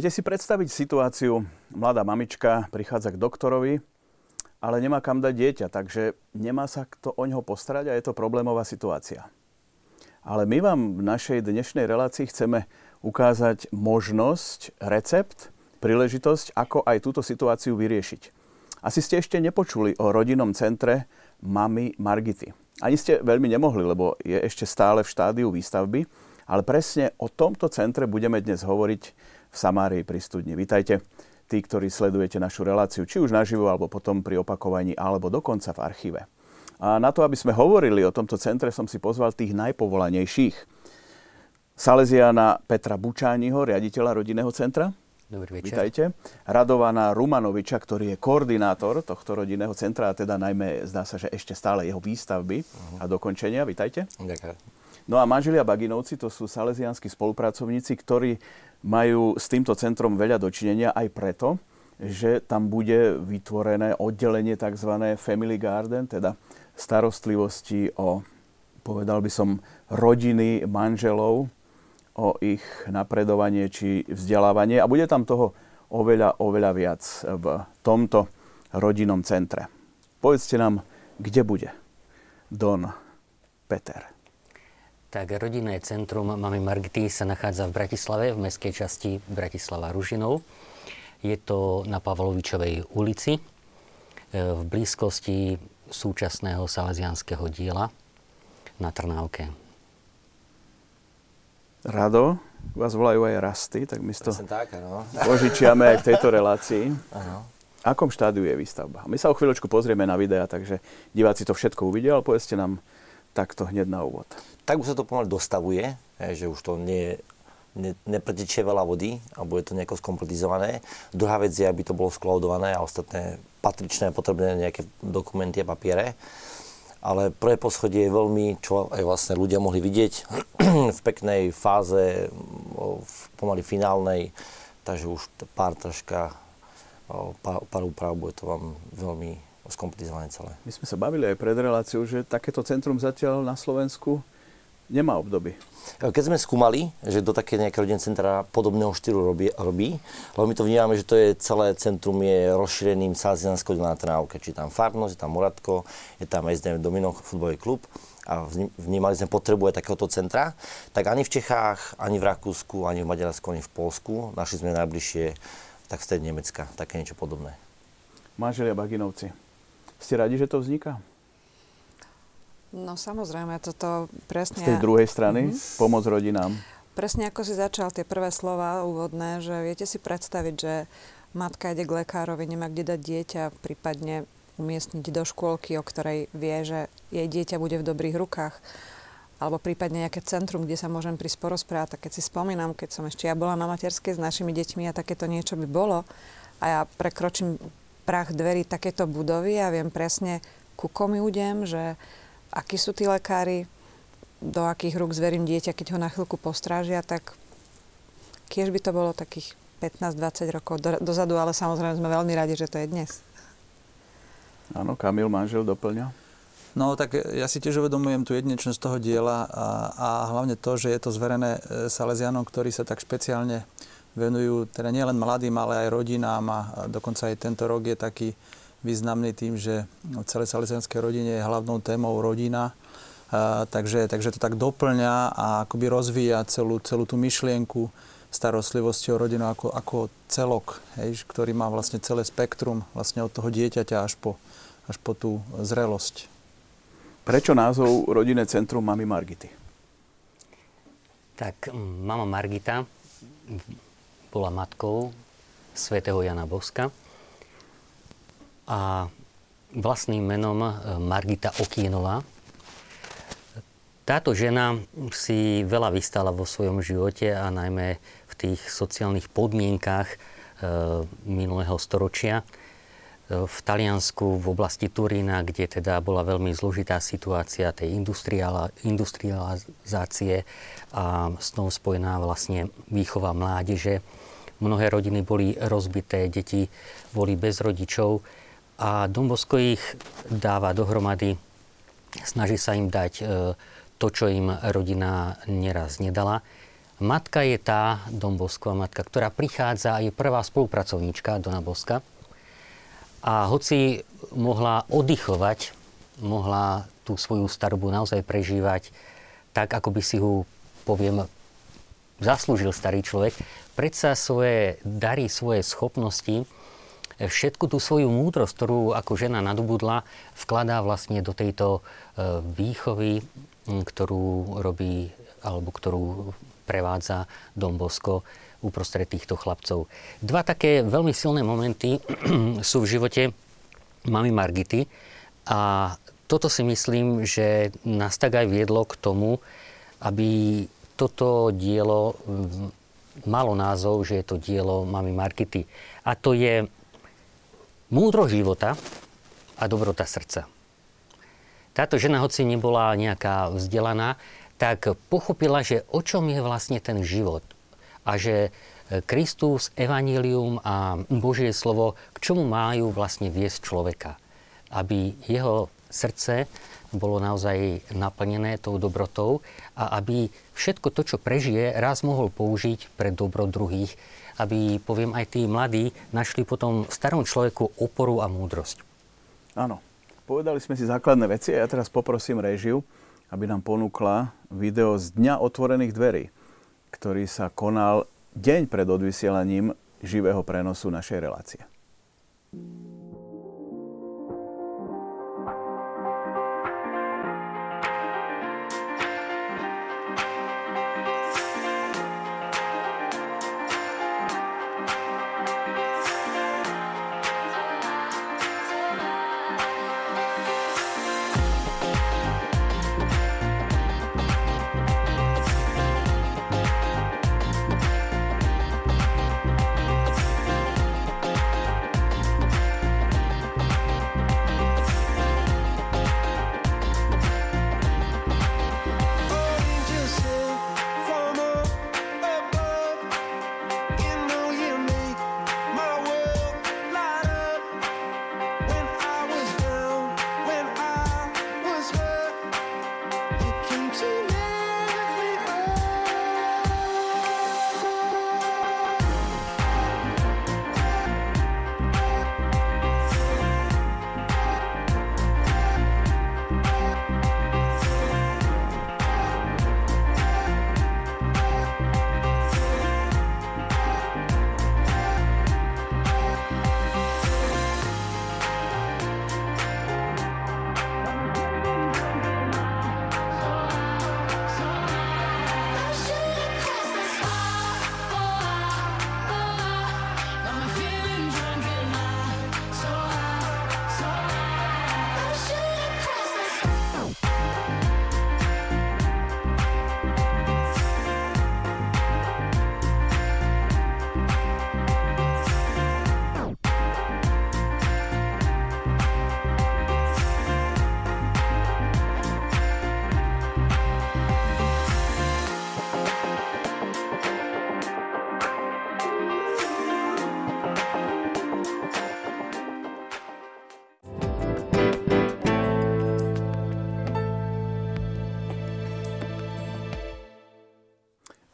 Viete si predstaviť situáciu, mladá mamička prichádza k doktorovi, ale nemá kam dať dieťa, takže nemá sa kto o ňoho postarať a je to problémová situácia. Ale my vám v našej dnešnej relácii chceme ukázať možnosť, recept, príležitosť, ako aj túto situáciu vyriešiť. Asi ste ešte nepočuli o rodinnom centre Mami Margity. Ani ste veľmi nemohli, lebo je ešte stále v štádiu výstavby, ale presne o tomto centre budeme dnes hovoriť v Samárii pri studni. Vítajte tí, ktorí sledujete našu reláciu, či už naživo, alebo potom pri opakovaní, alebo dokonca v archíve. A na to, aby sme hovorili o tomto centre, som si pozval tých najpovolanejších. Salesiana Petra Bučániho, riaditeľa rodinného centra. Dobrý večer. Vítajte. Radovana Rumanoviča, ktorý je koordinátor tohto rodinného centra a teda najmä zdá sa, že ešte stále jeho výstavby uh-huh. a dokončenia. Vítajte. Ďakujem. No a manželia Baginovci, to sú salesianskí spolupracovníci, ktorí majú s týmto centrom veľa dočinenia aj preto, že tam bude vytvorené oddelenie tzv. Family Garden, teda starostlivosti o, povedal by som, rodiny manželov, o ich napredovanie či vzdelávanie. A bude tam toho oveľa, oveľa viac v tomto rodinnom centre. Povedzte nám, kde bude Don Peter. Tak rodinné centrum Mamy Margity sa nachádza v Bratislave, v mestskej časti Bratislava Ružinov. Je to na Pavlovičovej ulici, e, v blízkosti súčasného salesianského diela na Trnávke. Rado, vás volajú aj Rasty, tak my to tak, ano. požičiame aj v tejto relácii. Ano. Akom štádiu je výstavba? My sa o chvíľočku pozrieme na videa, takže diváci to všetko uvidia, ale povedzte nám takto hneď na úvod tak už sa to pomaly dostavuje, že už to nie, ne, nepretečie veľa vody a bude to nejako skompletizované. Druhá vec je, aby to bolo sklaudované a ostatné patričné potrebné nejaké dokumenty a papiere. Ale prvé poschodie je veľmi, čo aj vlastne ľudia mohli vidieť, v peknej fáze, v pomaly finálnej, takže už pár troška, pár, pár úprav, bude to vám veľmi skompletizované celé. My sme sa bavili aj pred reláciou, že takéto centrum zatiaľ na Slovensku nemá obdoby. Keď sme skúmali, že do také nejaké rodinné centra podobného štýlu robí, robí, lebo my to vnímame, že to je celé centrum je rozšíreným salesianskou na Trnávke. Či tam farnosť, je tam Muratko, je tam SDM Domino futbalový klub a vnímali sme potrebu aj takéhoto centra, tak ani v Čechách, ani v Rakúsku, ani v Maďarsku, ani v Polsku našli sme najbližšie tak stred Nemecka, také niečo podobné. Manželia Baginovci, ste radi, že to vzniká? No samozrejme, toto presne... Z tej druhej strany, mm-hmm. pomoc rodinám. Presne ako si začal tie prvé slova úvodné, že viete si predstaviť, že matka ide k lekárovi, nemá kde dať dieťa, prípadne umiestniť do škôlky, o ktorej vie, že jej dieťa bude v dobrých rukách alebo prípadne nejaké centrum, kde sa môžem prísť porozprávať. Tak keď si spomínam, keď som ešte ja bola na materskej s našimi deťmi a takéto niečo by bolo a ja prekročím prach dverí takéto budovy a viem presne, ku komu idem, že akí sú tí lekári, do akých rúk zverím dieťa, keď ho na chvíľku postrážia, tak kiež by to bolo takých 15-20 rokov do, dozadu, ale samozrejme sme veľmi radi, že to je dnes. Áno, Kamil, manžel doplňa. No tak ja si tiež uvedomujem tú jedinečnosť toho diela a, a hlavne to, že je to zverené e, Salesianom, ktorí sa tak špeciálne venujú teda nielen mladým, ale aj rodinám a, a dokonca aj tento rok je taký významný tým, že v celej salesianskej rodine je hlavnou témou rodina. A, takže, takže to tak doplňa a akoby rozvíja celú, celú tú myšlienku starostlivosti o rodinu ako, ako celok, hej, ktorý má vlastne celé spektrum vlastne od toho dieťaťa až po, až po tú zrelosť. Prečo názov rodinné centrum Mami Margity? Tak mama Margita bola matkou svätého Jana Boska a vlastným menom e, Margita Okienová. Táto žena si veľa vystala vo svojom živote a najmä v tých sociálnych podmienkách e, minulého storočia. E, v Taliansku, v oblasti Turína, kde teda bola veľmi zložitá situácia tej industrializácie a s tou spojená vlastne výchova mládeže. Mnohé rodiny boli rozbité, deti boli bez rodičov a Dombosko ich dáva dohromady, snaží sa im dať e, to, čo im rodina neraz nedala. Matka je tá Dombosková matka, ktorá prichádza, je prvá spolupracovníčka Dona Boska. A hoci mohla oddychovať, mohla tú svoju starbu naozaj prežívať tak, ako by si ho, poviem, zaslúžil starý človek, predsa svoje dary, svoje schopnosti, všetku tú svoju múdrosť, ktorú ako žena nadobudla, vkladá vlastne do tejto e, výchovy, ktorú robí, alebo ktorú prevádza Don Bosco uprostred týchto chlapcov. Dva také veľmi silné momenty sú v živote mamy Margity a toto si myslím, že nás tak aj viedlo k tomu, aby toto dielo malo názov, že je to dielo mamy Margity. A to je múdro života a dobrota srdca. Táto žena, hoci nebola nejaká vzdelaná, tak pochopila, že o čom je vlastne ten život. A že e, Kristus, Evangelium a Božie slovo, k čomu majú vlastne viesť človeka. Aby jeho srdce bolo naozaj naplnené tou dobrotou a aby všetko to, čo prežije, raz mohol použiť pre dobro druhých. Aby, poviem, aj tí mladí našli potom v starom človeku oporu a múdrosť. Áno. Povedali sme si základné veci a ja teraz poprosím režiu, aby nám ponúkla video z Dňa otvorených dverí, ktorý sa konal deň pred odvysielaním živého prenosu našej relácie.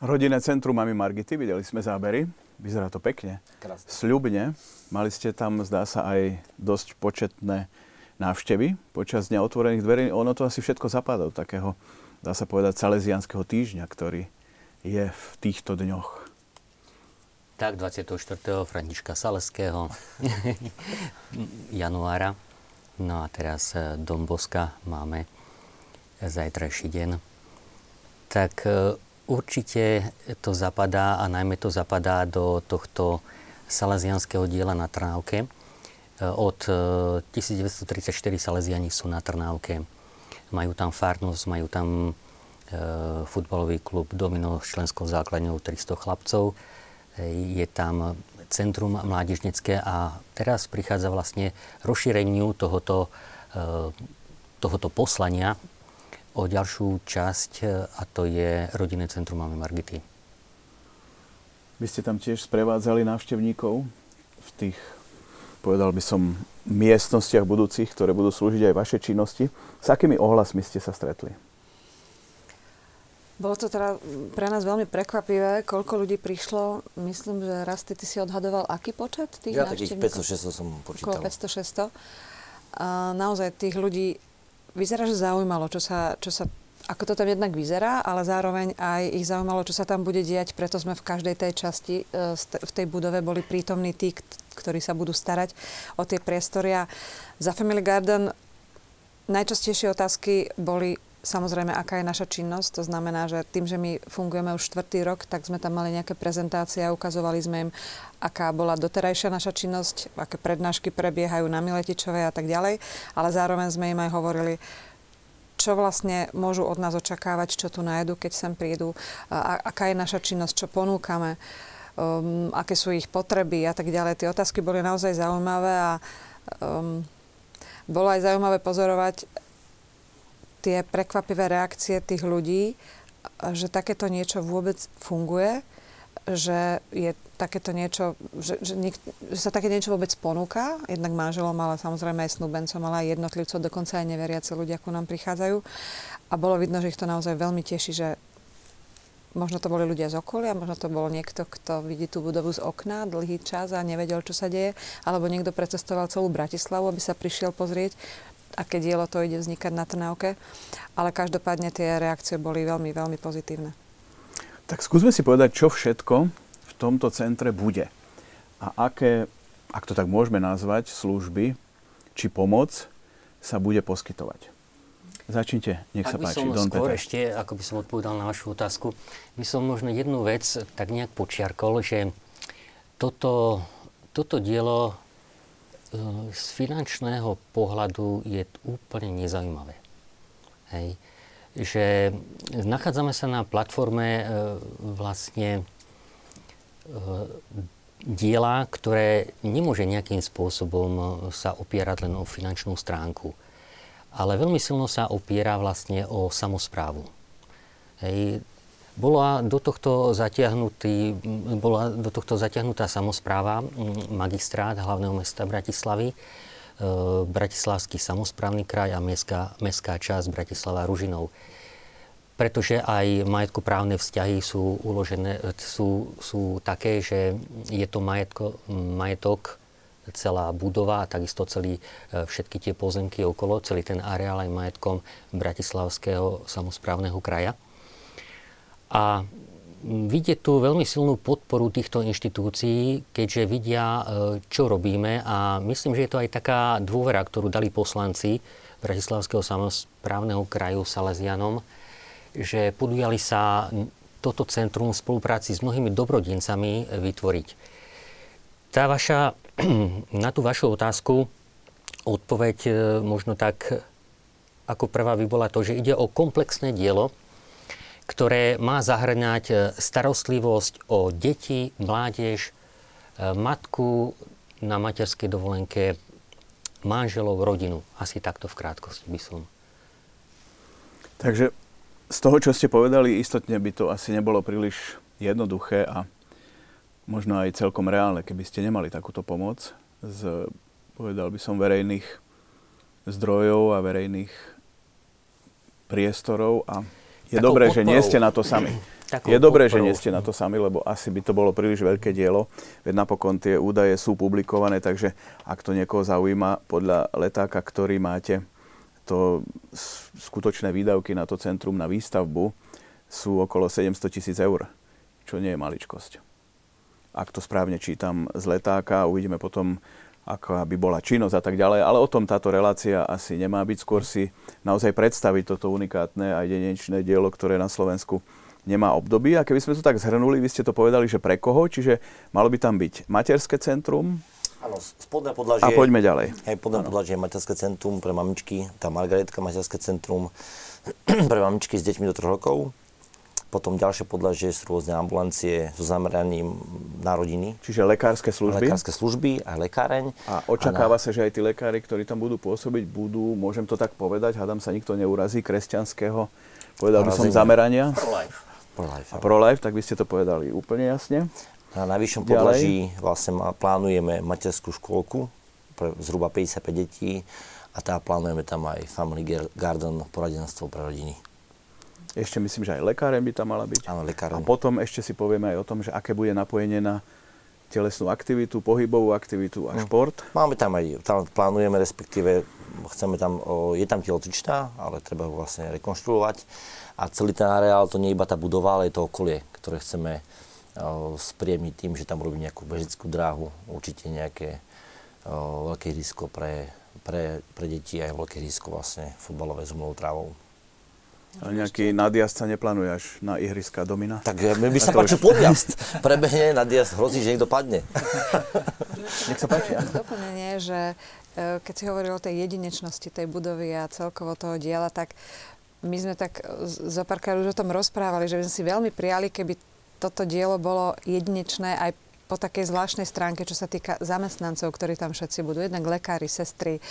Rodinné centrum Mami Margity, videli sme zábery. Vyzerá to pekne. Krásne. Sľubne. Mali ste tam, zdá sa, aj dosť početné návštevy počas Dňa otvorených dverí. Ono to asi všetko zapadá do takého, dá sa povedať, salesianského týždňa, ktorý je v týchto dňoch. Tak, 24. Františka Saleského januára. No a teraz eh, Dom Boska máme zajtrajší deň. Tak eh, Určite to zapadá a najmä to zapadá do tohto salesianského diela na Trnávke. E, od 1934 e, Salesiani sú na Trnávke. Majú tam farnosť, majú tam e, futbalový klub Domino s členskou základňou 300 chlapcov. Je tam centrum mládežnecké a teraz prichádza vlastne rozšíreniu tohoto, tohoto poslania o ďalšiu časť e, a to je rodinné centrum Mamy Margity. Vy ste tam tiež sprevádzali návštevníkov v tých, povedal by som, miestnostiach budúcich, ktoré budú slúžiť aj vašej činnosti. S akými ohlasmi ste sa stretli? Bolo to teda pre nás veľmi prekvapivé, koľko ľudí prišlo. Myslím, že raz ty, ty si odhadoval, aký počet tých Ja takých 500-600 som počítal. Okolo 500-600. A naozaj tých ľudí vyzerá, že zaujímalo, čo sa, čo sa ako to tam jednak vyzerá, ale zároveň aj ich zaujímalo, čo sa tam bude diať, preto sme v každej tej časti e, v tej budove boli prítomní tí, ktorí sa budú starať o tie priestory. A za Family Garden najčastejšie otázky boli samozrejme, aká je naša činnosť. To znamená, že tým, že my fungujeme už štvrtý rok, tak sme tam mali nejaké prezentácie a ukazovali sme im, aká bola doterajšia naša činnosť, aké prednášky prebiehajú na Miletičovej a tak ďalej. Ale zároveň sme im aj hovorili, čo vlastne môžu od nás očakávať, čo tu nájdu, keď sem prídu, a, aká je naša činnosť, čo ponúkame, um, aké sú ich potreby a tak ďalej. Tie otázky boli naozaj zaujímavé a um, bolo aj zaujímavé pozorovať tie prekvapivé reakcie tých ľudí, že takéto niečo vôbec funguje že je takéto niečo, že, že, niek, že sa také niečo vôbec ponúka, jednak manželom, ale samozrejme aj snúbencom, ale aj jednotlivcov, dokonca aj neveriace ľudia, ako nám prichádzajú. A bolo vidno, že ich to naozaj veľmi teší, že možno to boli ľudia z okolia, možno to bol niekto, kto vidí tú budovu z okna dlhý čas a nevedel, čo sa deje, alebo niekto precestoval celú Bratislavu, aby sa prišiel pozrieť, aké dielo to ide vznikať na Trnauke. Ale každopádne tie reakcie boli veľmi, veľmi pozitívne. Tak skúsme si povedať, čo všetko v tomto centre bude. A aké, ak to tak môžeme nazvať, služby či pomoc sa bude poskytovať. Začnite, nech sa ak páči. By som Don skôr Peter. ešte, ako by som odpovedal na vašu otázku, by som možno jednu vec tak nejak počiarkol, že toto, toto dielo z finančného pohľadu je úplne nezaujímavé. Hej že nachádzame sa na platforme e, vlastne e, diela, ktoré nemôže nejakým spôsobom sa opierať len o finančnú stránku, ale veľmi silno sa opiera vlastne o samozprávu. Hej. Bola do tohto, zatiahnutý, bola do tohto zatiahnutá samozpráva, magistrát hlavného mesta Bratislavy, Bratislavský samozprávny kraj a mestská, mestská časť Bratislava Ružinov. Pretože aj majetkoprávne vzťahy sú uložené, sú, sú také, že je to majetko, majetok, celá budova a takisto celý, e, všetky tie pozemky okolo, celý ten areál aj majetkom Bratislavského samozprávneho kraja. A vidie tu veľmi silnú podporu týchto inštitúcií, keďže vidia, e, čo robíme a myslím, že je to aj taká dôvera, ktorú dali poslanci Bratislavského samozprávneho kraju Salesianom, že podujali sa toto centrum v spolupráci s mnohými dobrodincami vytvoriť. Tá vaša, na tú vašu otázku odpoveď e, možno tak ako prvá by bola to, že ide o komplexné dielo, ktoré má zahrňať e, starostlivosť o deti, mládež, e, matku na materskej dovolenke, manželov, rodinu. Asi takto v krátkosti by som. Takže z toho, čo ste povedali, istotne by to asi nebolo príliš jednoduché a možno aj celkom reálne, keby ste nemali takúto pomoc z, povedal by som, verejných zdrojov a verejných priestorov a je dobré, že nie ste na to sami. je dobré, že nie ste na to sami, lebo asi by to bolo príliš veľké dielo. Veď napokon tie údaje sú publikované, takže ak to niekoho zaujíma, podľa letáka, ktorý máte, to skutočné výdavky na to centrum, na výstavbu sú okolo 700 tisíc eur, čo nie je maličkosť. Ak to správne čítam z letáka, uvidíme potom ako by bola činnosť a tak ďalej, ale o tom táto relácia asi nemá byť. Skôr si naozaj predstaviť toto unikátne a jedinečné dielo, ktoré na Slovensku nemá období. A keby sme to tak zhrnuli, vy ste to povedali, že pre koho, čiže malo by tam byť materské centrum, Áno, spodné podlažie. A poďme ďalej. Hej, spodné podlažie je materské centrum pre mamičky, tá Margaretka materské centrum pre mamičky s deťmi do 3 rokov. Potom ďalšie podlažie sú rôzne ambulancie so zameraním na rodiny. Čiže lekárske služby? Lekárske služby a lekáreň. A očakáva a na... sa, že aj tí lekári, ktorí tam budú pôsobiť, budú, môžem to tak povedať, hádam sa nikto neurazí, kresťanského, povedal by som, zamerania. Pro-life. Pro-life. A pro-life, tak by ste to povedali úplne jasne. Na najvyššom podlaží vlastne plánujeme materskú škôlku pre zhruba 55 detí a teda plánujeme tam aj Family Garden, poradenstvo pre rodiny. Ešte myslím, že aj lekárem by tam mala byť. Áno, lekárem. A potom ešte si povieme aj o tom, že aké bude napojenie na telesnú aktivitu, pohybovú aktivitu a šport. Máme tam aj, tam plánujeme respektíve, chceme tam, je tam telocvičná, ale treba ho vlastne rekonštruovať. A celý ten areál to nie je iba tá budova, ale je to okolie, ktoré chceme spriemniť tým, že tam robíme nejakú bežickú dráhu, určite nejaké veľké hrysko pre, pre, pre deti aj veľké hrysko vlastne futbalové s umelou trávou. A nejaký nadjazd sa neplánuje až na ihriska Domina? Tak e, mi by sa páčil podjazd. Prebehne, nadjazd, hrozí, že niekto padne. Nech sa páči. Doplnenie, že e, keď si hovoril o tej jedinečnosti tej budovy a celkovo toho diela, tak my sme tak zo párkrát už o tom rozprávali, že by sme si veľmi prijali, keby toto dielo bolo jedinečné aj po takej zvláštnej stránke, čo sa týka zamestnancov, ktorí tam všetci budú. Jednak lekári, sestry,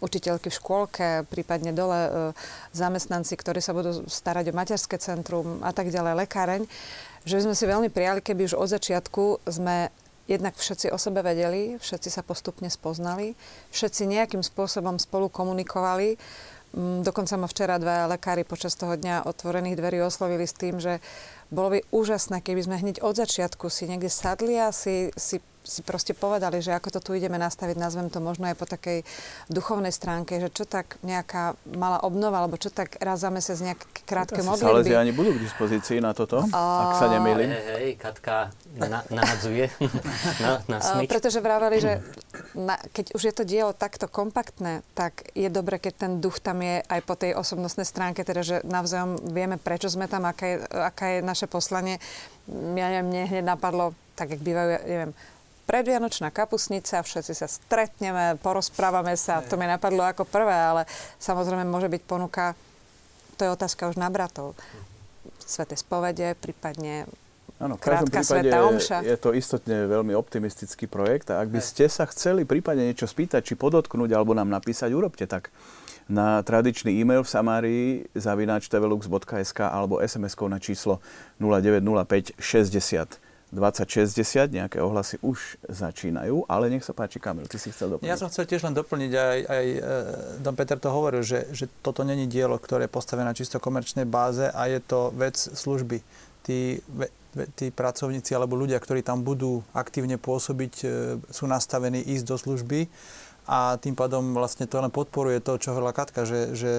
učiteľky v škôlke, prípadne dole e, zamestnanci, ktorí sa budú starať o materské centrum a tak ďalej, lekáreň. Že by sme si veľmi prijali, keby už od začiatku sme jednak všetci o sebe vedeli, všetci sa postupne spoznali, všetci nejakým spôsobom spolu komunikovali. Mm, dokonca ma včera dva lekári počas toho dňa otvorených dverí oslovili s tým, že bolo by úžasné, keby sme hneď od začiatku si niekde sadli a si, si si proste povedali, že ako to tu ideme nastaviť, nazvem to možno aj po takej duchovnej stránke, že čo tak nejaká malá obnova, alebo čo tak raz za mesiac nejaké krátke modlitby. Salesiani budú k dispozícii na toto, a... ak sa nemýlim. Hej, hej, Katka na, nahadzuje na, na smyč. Pretože vraveli, že na, keď už je to dielo takto kompaktné, tak je dobre, keď ten duch tam je aj po tej osobnostnej stránke, teda že navzájom vieme, prečo sme tam, aká je, aká je naše poslanie. Ja neviem, mne hneď napadlo, tak jak bývajú, ja neviem, predvianočná kapusnica, všetci sa stretneme, porozprávame sa, to mi napadlo ako prvé, ale samozrejme môže byť ponuka, to je otázka už na bratov. Svete spovede, prípadne Áno, v každom prípade je to istotne veľmi optimistický projekt a ak by ste sa chceli prípadne niečo spýtať, či podotknúť alebo nám napísať, urobte tak na tradičný e-mail v Samárii zavináč tvlux.sk alebo SMS-kou na číslo 0905 60 2060, nejaké ohlasy už začínajú, ale nech sa páči, Kamil, ty si chcel doplniť. Ja som chcel tiež len doplniť, aj, aj e, Don Peter to hovoril, že, že toto není dielo, ktoré je postavené na čisto komerčnej báze a je to vec služby. Tí, tí pracovníci alebo ľudia, ktorí tam budú aktívne pôsobiť, e, sú nastavení ísť do služby a tým pádom vlastne to len podporuje to, čo hovorila Katka, že, že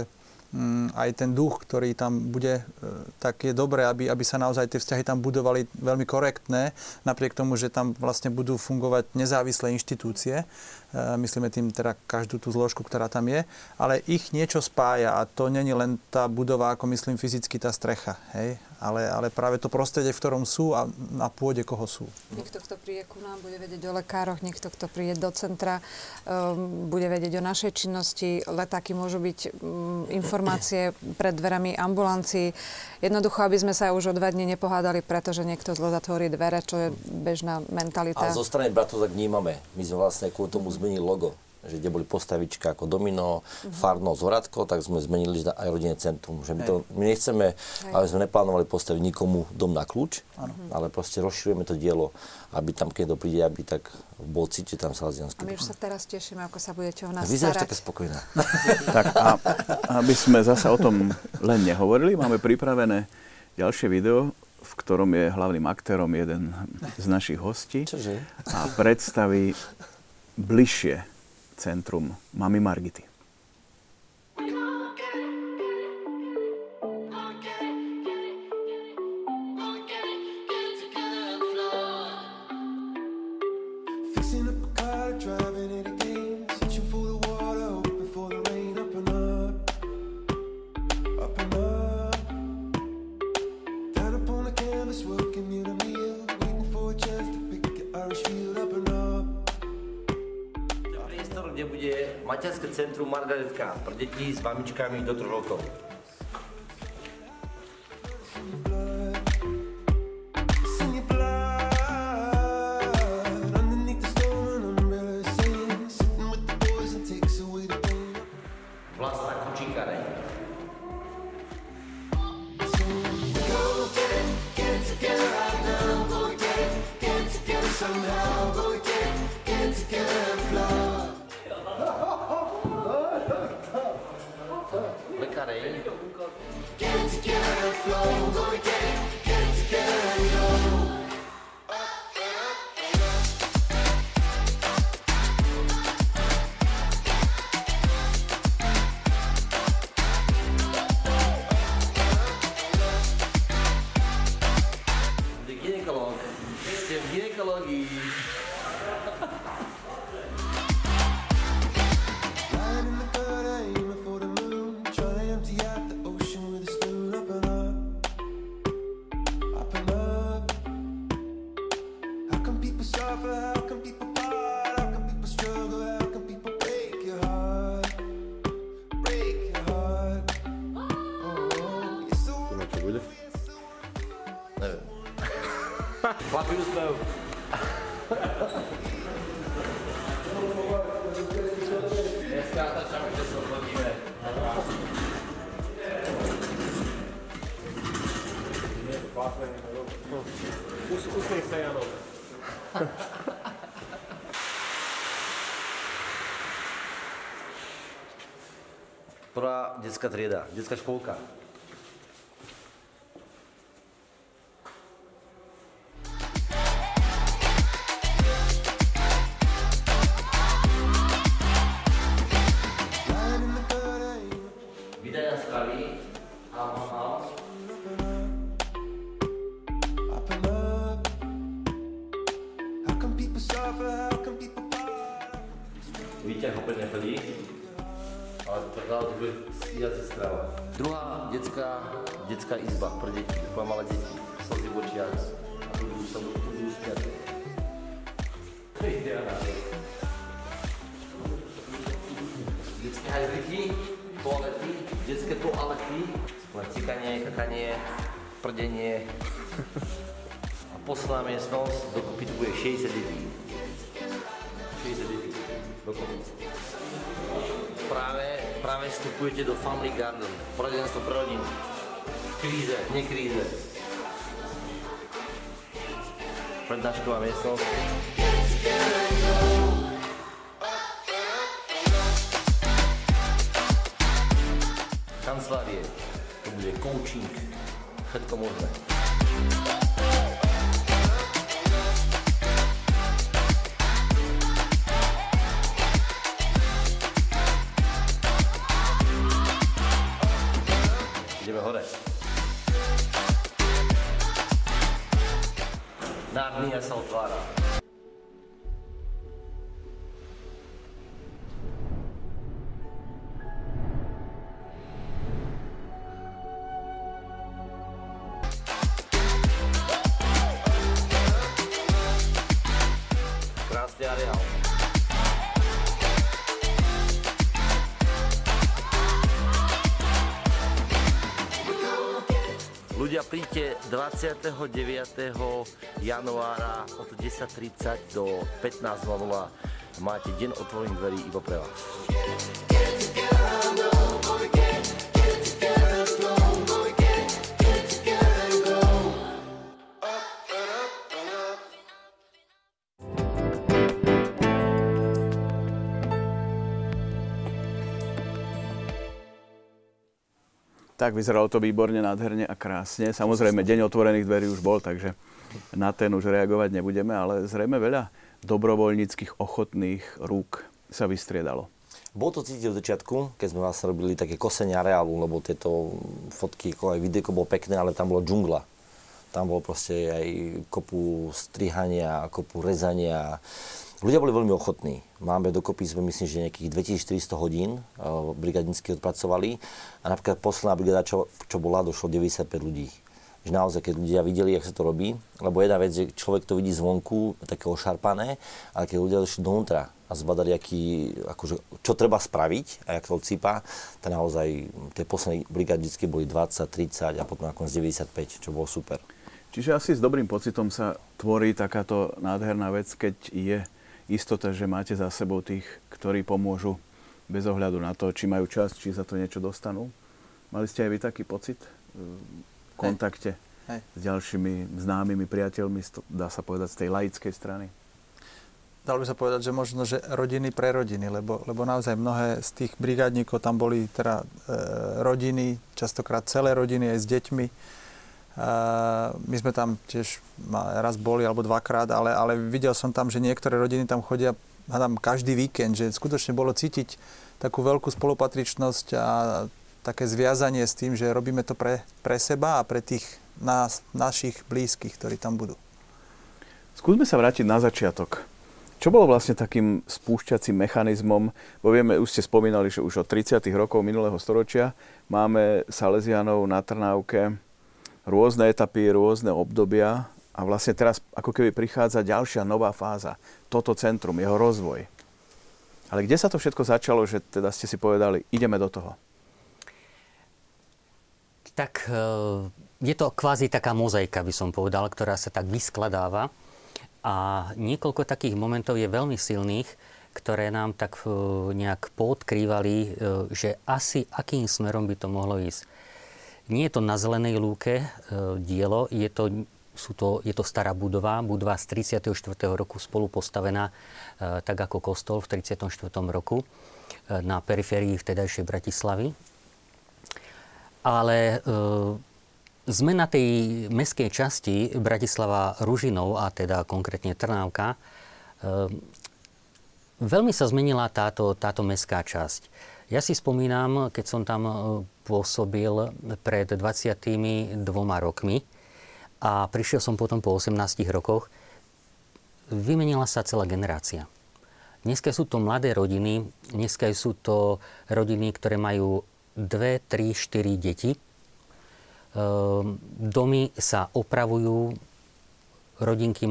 aj ten duch, ktorý tam bude, e, tak je dobré, aby, aby sa naozaj tie vzťahy tam budovali veľmi korektné, napriek tomu, že tam vlastne budú fungovať nezávislé inštitúcie. E, myslíme tým teda každú tú zložku, ktorá tam je, ale ich niečo spája a to není len tá budova, ako myslím fyzicky tá strecha. Hej? ale, ale práve to prostredie, v ktorom sú a na pôde koho sú. Niekto, kto príde ku nám, bude vedieť o lekároch, niekto, kto príde do centra, um, bude vedieť o našej činnosti. Letáky môžu byť um, informácie pred dverami ambulancií. Jednoducho, aby sme sa už o dva dní nepohádali, pretože niekto zlo zatvorí dvere, čo je bežná mentalita. A zo strany bratov tak vnímame. My sme vlastne kvôli tomu zmenili logo že kde boli postavička ako Domino, uh-huh. Farno, Zoradko, tak sme zmenili aj rodinné centrum. Že my, to, my nechceme, Hej. aby sme neplánovali postaviť nikomu dom na kľúč, ano. ale proste rozširujeme to dielo, aby tam, keď to príde, aby tak bol cítiť tam salesianský. A my už sa teraz tešíme, ako sa budete o nás Vyzeráš taká spokojná. tak a aby sme zase o tom len nehovorili, máme pripravené ďalšie video, v ktorom je hlavným aktérom jeden z našich hostí. Čože? A predstaví bližšie centrum Mami Margity. Margaretka pre deti s mamičkami do 3 rokov. Prvá detská trieda, detská školka. Ale to bude snídacia strava. Druhá detská, detská izba pre deti, pre malé deti. Slzy v očiach. A tu už sa tu budú smiať. Detské hajzliky, toalety, detské toalety, len cikanie, kakanie, prdenie. A posledná miestnosť, dokopy tu bude 60 detí. 60 detí. Dokopy. Práve vstupujete do Family Garden, poradenstvo pre rodinu. Kríze, nie kríze. Prednášková miestnosť. Kancelárie, to bude coaching, všetko možné. 29. januára od 10.30 do 15.00. Máte deň otvorených dverí iba pre vás. Tak vyzeralo to výborne, nádherne a krásne. Samozrejme, deň otvorených dverí už bol, takže na ten už reagovať nebudeme, ale zrejme veľa dobrovoľníckých ochotných rúk sa vystriedalo. Bolo to cítiť od začiatku, keď sme vlastne robili také kosenie areálu, lebo tieto fotky, ako aj videjko bolo pekné, ale tam bola džungla. Tam bolo proste aj kopu strihania, kopu rezania. Ľudia boli veľmi ochotní. Máme dokopy, sme myslím, že nejakých 2400 hodín uh, brigadnícky odpracovali. A napríklad posledná brigada, čo, čo bola, došlo 95 ľudí. Že naozaj, keď ľudia videli, jak sa to robí, lebo jedna vec, že človek to vidí zvonku, také ošarpané, ale keď ľudia došli dovnútra a zbadali, aký, akože, čo treba spraviť a jak to odsýpa, tak naozaj tie posledné brigadicky boli 20, 30 a potom nakoniec 95, čo bolo super. Čiže asi s dobrým pocitom sa tvorí takáto nádherná vec, keď je istota, že máte za sebou tých, ktorí pomôžu bez ohľadu na to, či majú čas, či za to niečo dostanú. Mali ste aj vy taký pocit v kontakte Hej. s ďalšími známymi priateľmi, dá sa povedať, z tej laickej strany? Dalo by sa povedať, že možno, že rodiny pre rodiny, lebo, lebo naozaj mnohé z tých brigádnikov tam boli teda e, rodiny, častokrát celé rodiny aj s deťmi. E, my sme tam tiež raz boli, alebo dvakrát, ale, ale videl som tam, že niektoré rodiny tam chodia hádam, každý víkend, že skutočne bolo cítiť takú veľkú spolupatričnosť a také zviazanie s tým, že robíme to pre, pre seba a pre tých nás, našich blízkych, ktorí tam budú. Skúsme sa vrátiť na začiatok. Čo bolo vlastne takým spúšťacím mechanizmom? Bo vieme, už ste spomínali, že už od 30. rokov minulého storočia máme Salesianov na Trnávke rôzne etapy, rôzne obdobia a vlastne teraz ako keby prichádza ďalšia nová fáza. Toto centrum, jeho rozvoj. Ale kde sa to všetko začalo, že teda ste si povedali, ideme do toho? Tak e, je to kvázi taká mozaika, by som povedal, ktorá sa tak vyskladáva. A niekoľko takých momentov je veľmi silných, ktoré nám tak e, nejak podkrývali, e, že asi akým smerom by to mohlo ísť. Nie je to na zelenej lúke dielo, je to, sú to, je to stará budova, budova z 34. roku spolu postavená tak ako kostol v 34. roku na periférii vtedajšej Bratislavy. Ale sme na tej meskej časti Bratislava Ružinov, a teda konkrétne Trnávka, ehm, veľmi sa zmenila táto, táto mestská časť. Ja si spomínam, keď som tam e, pôsobil pred 22 rokmi a prišiel som potom po 18 rokoch, vymenila sa celá generácia. Dneska sú to mladé rodiny, dneska sú to rodiny, ktoré majú 2, 3, 4 deti, Ehm, domy sa opravujú, rodinky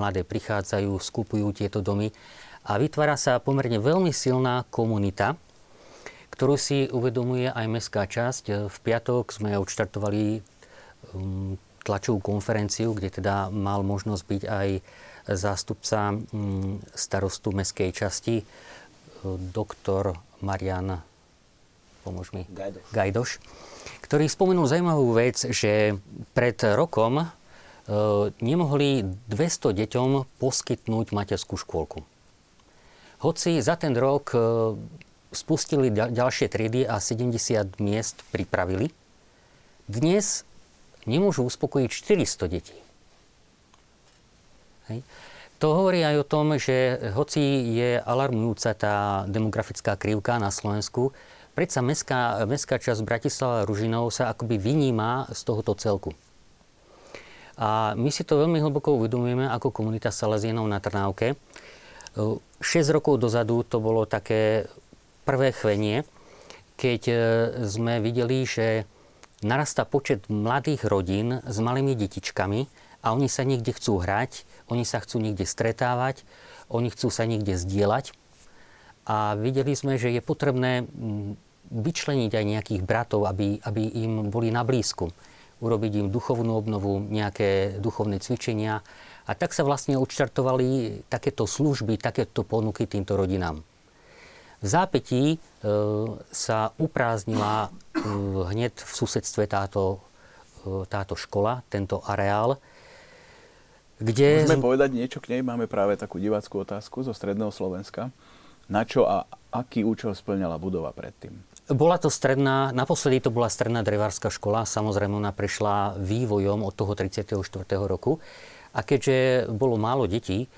mladé prichádzajú, skupujú tieto domy a vytvára sa pomerne veľmi silná komunita, ktorú si uvedomuje aj mestská časť. V piatok sme odštartovali ehm, tlačovú konferenciu, kde teda mal možnosť byť aj zástupca starostu mestskej časti, doktor Marian pomôž mi, Gajdoš. Gajdoš ktorý spomenul zaujímavú vec, že pred rokom e, nemohli 200 deťom poskytnúť materskú škôlku. Hoci za ten rok e, spustili ďalšie triedy a 70 miest pripravili, dnes nemôžu uspokojiť 400 detí. Hej. To hovorí aj o tom, že hoci je alarmujúca tá demografická krivka na Slovensku, predsa mestská, mestská časť Bratislava Ružinov sa akoby vyníma z tohoto celku. A my si to veľmi hlboko uvedomujeme ako komunita Salesienov na Trnávke. 6 rokov dozadu to bolo také prvé chvenie, keď e, sme videli, že narastá počet mladých rodín s malými detičkami a oni sa niekde chcú hrať, oni sa chcú niekde stretávať, oni chcú sa niekde zdieľať a videli sme, že je potrebné vyčleniť aj nejakých bratov, aby, aby im boli na blízku. Urobiť im duchovnú obnovu, nejaké duchovné cvičenia. A tak sa vlastne odštartovali takéto služby, takéto ponuky týmto rodinám. V zápetí e, sa uprázdnila e, hneď v susedstve táto, e, táto škola, tento areál, kde... Môžeme povedať niečo k nej? Máme práve takú diváckú otázku zo Stredného Slovenska na čo a aký účel splňala budova predtým? Bola to stredná, naposledy to bola stredná drevárska škola, samozrejme ona prešla vývojom od toho 34. roku. A keďže bolo málo detí,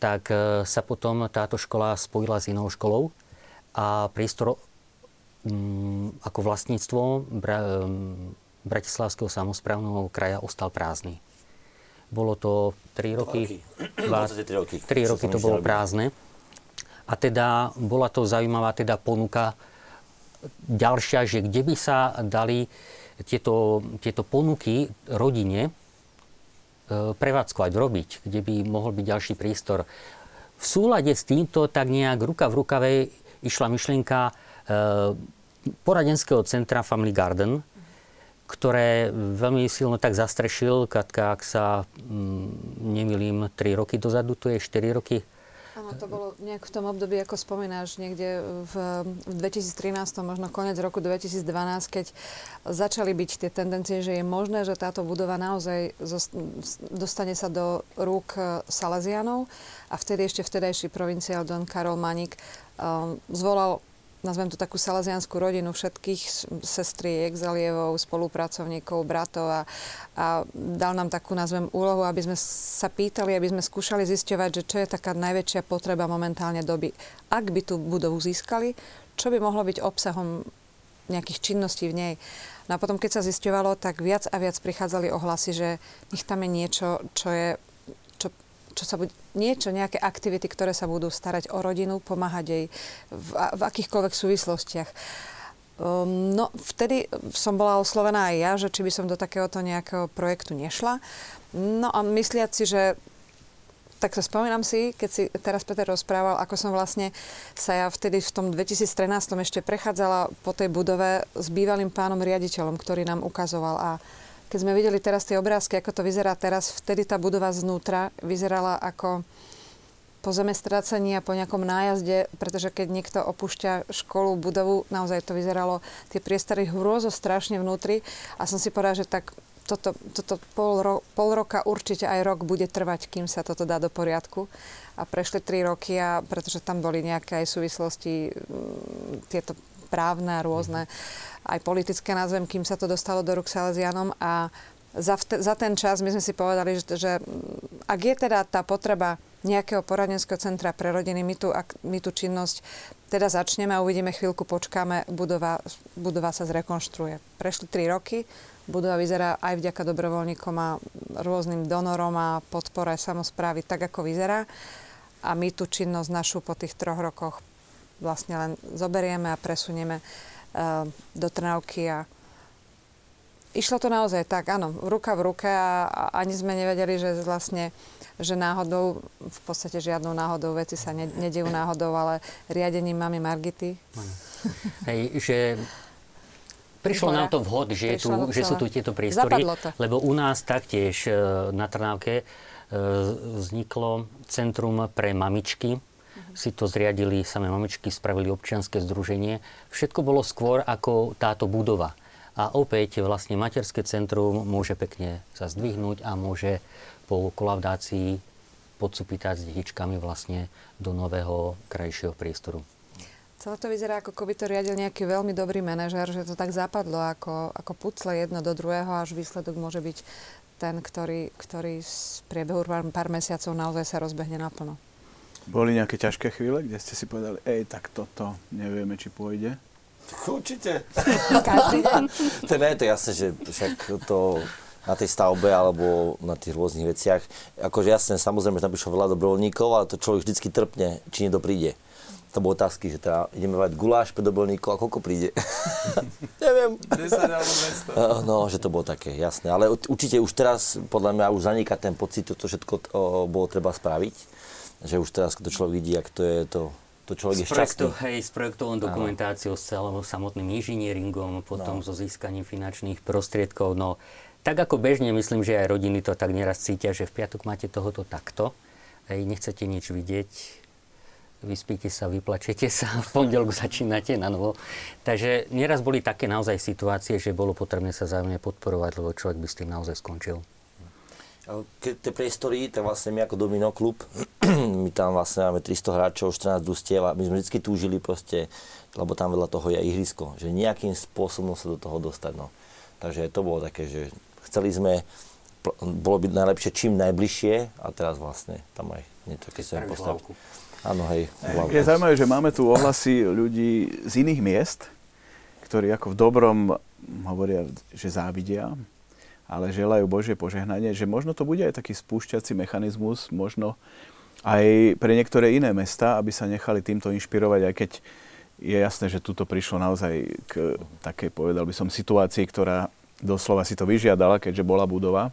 tak e, sa potom táto škola spojila s inou školou a priestor mm, ako vlastníctvo Bra- mm, Bratislavského samozprávneho kraja ostal prázdny. Bolo to 3 roky. 3 roky. 3 roky to bolo prázdne. A teda bola to zaujímavá teda ponuka ďalšia, že kde by sa dali tieto, tieto ponuky rodine e, prevádzkovať, robiť, kde by mohol byť ďalší prístor. V súlade s týmto tak nejak ruka v rukave išla myšlienka e, poradenského centra Family Garden, ktoré veľmi silno tak zastrešil, Katka, ak sa mm, nemilím, 3 roky dozadu, to je 4 roky Áno, to bolo nejak v tom období, ako spomínaš, niekde v, v 2013, možno konec roku 2012, keď začali byť tie tendencie, že je možné, že táto budova naozaj dostane sa do rúk e, Salesianov. A vtedy ešte vtedajší provinciál Don Karol Manik um, zvolal nazvem to takú salazianskú rodinu všetkých sestriek, zalievov, spolupracovníkov, bratov a, a dal nám takú, nazvem, úlohu, aby sme sa pýtali, aby sme skúšali zisťovať, že čo je taká najväčšia potreba momentálne doby. Ak by tú budovu získali, čo by mohlo byť obsahom nejakých činností v nej. No a potom, keď sa zisťovalo, tak viac a viac prichádzali ohlasy, že nech tam je niečo, čo je čo sa bude, niečo, nejaké aktivity, ktoré sa budú starať o rodinu, pomáhať jej v, v akýchkoľvek súvislostiach. Um, no, vtedy som bola oslovená aj ja, že či by som do takéhoto nejakého projektu nešla. No a mysliať si, že tak sa spomínam si, keď si teraz Peter rozprával, ako som vlastne sa ja vtedy v tom 2013 ešte prechádzala po tej budove s bývalým pánom riaditeľom, ktorý nám ukazoval a keď sme videli teraz tie obrázky, ako to vyzerá teraz, vtedy tá budova znútra vyzerala ako po zemestracení a po nejakom nájazde, pretože keď niekto opúšťa školu, budovu, naozaj to vyzeralo, tie priestory hrôzo strašne vnútri a som si povedala, že tak toto, toto pol, ro, pol roka, určite aj rok bude trvať, kým sa toto dá do poriadku. A prešli tri roky, a pretože tam boli nejaké aj súvislosti, tieto právne a rôzne, aj politické názvem, kým sa to dostalo do rúk Salesianom a za, za ten čas my sme si povedali, že, že ak je teda tá potreba nejakého poradenského centra pre rodiny, my tú, ak, my tú činnosť teda začneme a uvidíme chvíľku, počkáme, budova, budova sa zrekonštruuje. Prešli tri roky, budova vyzerá aj vďaka dobrovoľníkom a rôznym donorom a podpore samozprávy tak, ako vyzerá. A my tú činnosť našu po tých troch rokoch vlastne len zoberieme a presunieme uh, do Trnavky a išlo to naozaj tak, áno, ruka v ruke a, ani sme nevedeli, že vlastne že náhodou, v podstate žiadnou náhodou, veci sa ne, nedejú náhodou, ale riadením mamy Margity. Hej, že prišlo nám to vhod, že, je tu, že sú tu tieto priestory, lebo u nás taktiež e, na Trnávke e, vzniklo centrum pre mamičky. Si to zriadili samé mamičky, spravili občianske združenie. Všetko bolo skôr ako táto budova. A opäť vlastne materské centrum môže pekne sa zdvihnúť a môže po kolavdácii podsupýtať s detičkami vlastne do nového, krajšieho priestoru. Celé to vyzerá, ako keby to riadil nejaký veľmi dobrý manažer, že to tak zapadlo ako, ako pucle jedno do druhého, až výsledok môže byť ten, ktorý, ktorý z priebehu pár mesiacov naozaj sa rozbehne naplno. Boli nejaké ťažké chvíle, kde ste si povedali, ej, tak toto nevieme, či pôjde? Určite. Každý deň. To nie je to jasné, že však to na tej stavbe alebo na tých rôznych veciach. Akože jasné, samozrejme, že tam prišlo veľa dobrovoľníkov, ale to človek vždycky trpne, či niekto príde. To boli otázky, že teda ideme mať guláš pre dobrovoľníkov a koľko príde? Neviem. 10 alebo 200. No, že to bolo také, jasné. Ale ur- určite už teraz, podľa mňa, už zaniká ten pocit, že to všetko o, bolo treba spraviť. Že už teraz, to človek vidí, ak to je to, to človek je S, projekto, šťastný. hej, s projektovou dokumentáciou, s celým samotným inžinieringom, potom No. so získaním finančných prostriedkov. No, tak ako bežne, myslím, že aj rodiny to tak nieraz cítia, že v piatok máte tohoto takto, hej, nechcete nič vidieť, vyspíte sa, vyplačete sa, v pondelok začínate na novo. Takže nieraz boli také naozaj situácie, že bolo potrebné sa zájomne podporovať, lebo človek by s tým naozaj skončil. Keď tie priestory, tak vlastne my ako Domino klub, my tam vlastne máme 300 hráčov, 14 družstiev a my sme vždy túžili proste, lebo tam veľa toho je ihrisko, že nejakým spôsobom sa do toho dostať. No. Takže to bolo také, že chceli sme, bolo by najlepšie čím najbližšie a teraz vlastne tam aj niečo Spravíš postaviť. hlavku. Áno, hej. hlavku. Je zaujímavé, že máme tu ohlasy ľudí z iných miest, ktorí ako v dobrom hovoria, že závidia, ale želajú Božie požehnanie, že možno to bude aj taký spúšťací mechanizmus, možno aj pre niektoré iné mesta, aby sa nechali týmto inšpirovať, aj keď je jasné, že tuto prišlo naozaj k takej, povedal by som, situácii, ktorá doslova si to vyžiadala, keďže bola budova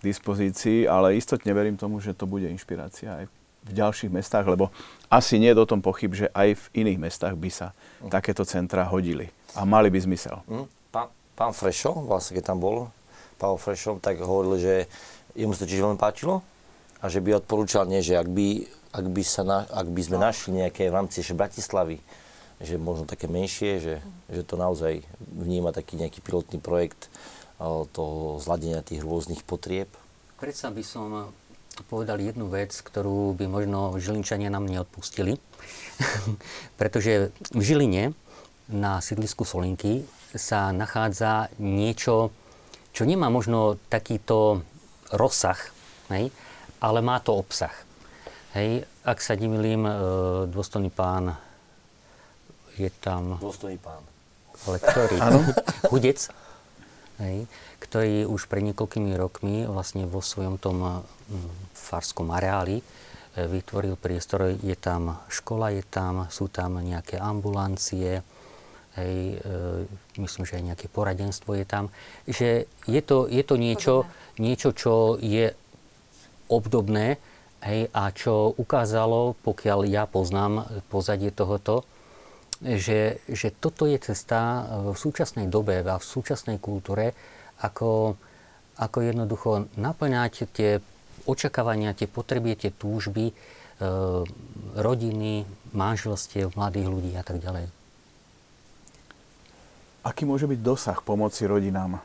k dispozícii, ale istotne verím tomu, že to bude inšpirácia aj v ďalších mestách, lebo asi nie je o tom pochyb, že aj v iných mestách by sa takéto centra hodili a mali by zmysel. Hm? Pán, pán Frešo, vlastne keď tam bol, Pavel Frešo, tak hovoril, že jemu sa to tiež veľmi páčilo a že by odporúčal, nie, že ak by, ak by, sa na, ak by sme našli nejaké v rámci Bratislavy, že možno také menšie, že, že to naozaj vníma taký nejaký pilotný projekt o, toho zladenia tých rôznych potrieb. Predsa by som povedal jednu vec, ktorú by možno Žilinčania nám neodpustili. Pretože v Žiline na sídlisku Solinky sa nachádza niečo, čo nemá možno takýto rozsah, hej, ale má to obsah. Hej, ak sa nemýlim, e, dôstojný pán je tam, Dôstojný pán. ale ktorý? Hudec? hej, ktorí už pred niekoľkými rokmi vlastne vo svojom tom mm, farskom areáli e, vytvoril priestor. Je tam škola, je tam, sú tam nejaké ambulancie, hej, e, myslím, že aj nejaké poradenstvo je tam. Že je to, je to niečo, niečo, čo je obdobné hej, a čo ukázalo, pokiaľ ja poznám pozadie tohoto, že, že toto je cesta v súčasnej dobe a v súčasnej kultúre, ako, ako jednoducho naplňať tie očakávania, tie potreby, tie túžby e, rodiny, manželstiev, mladých ľudí a tak ďalej. Aký môže byť dosah pomoci rodinám?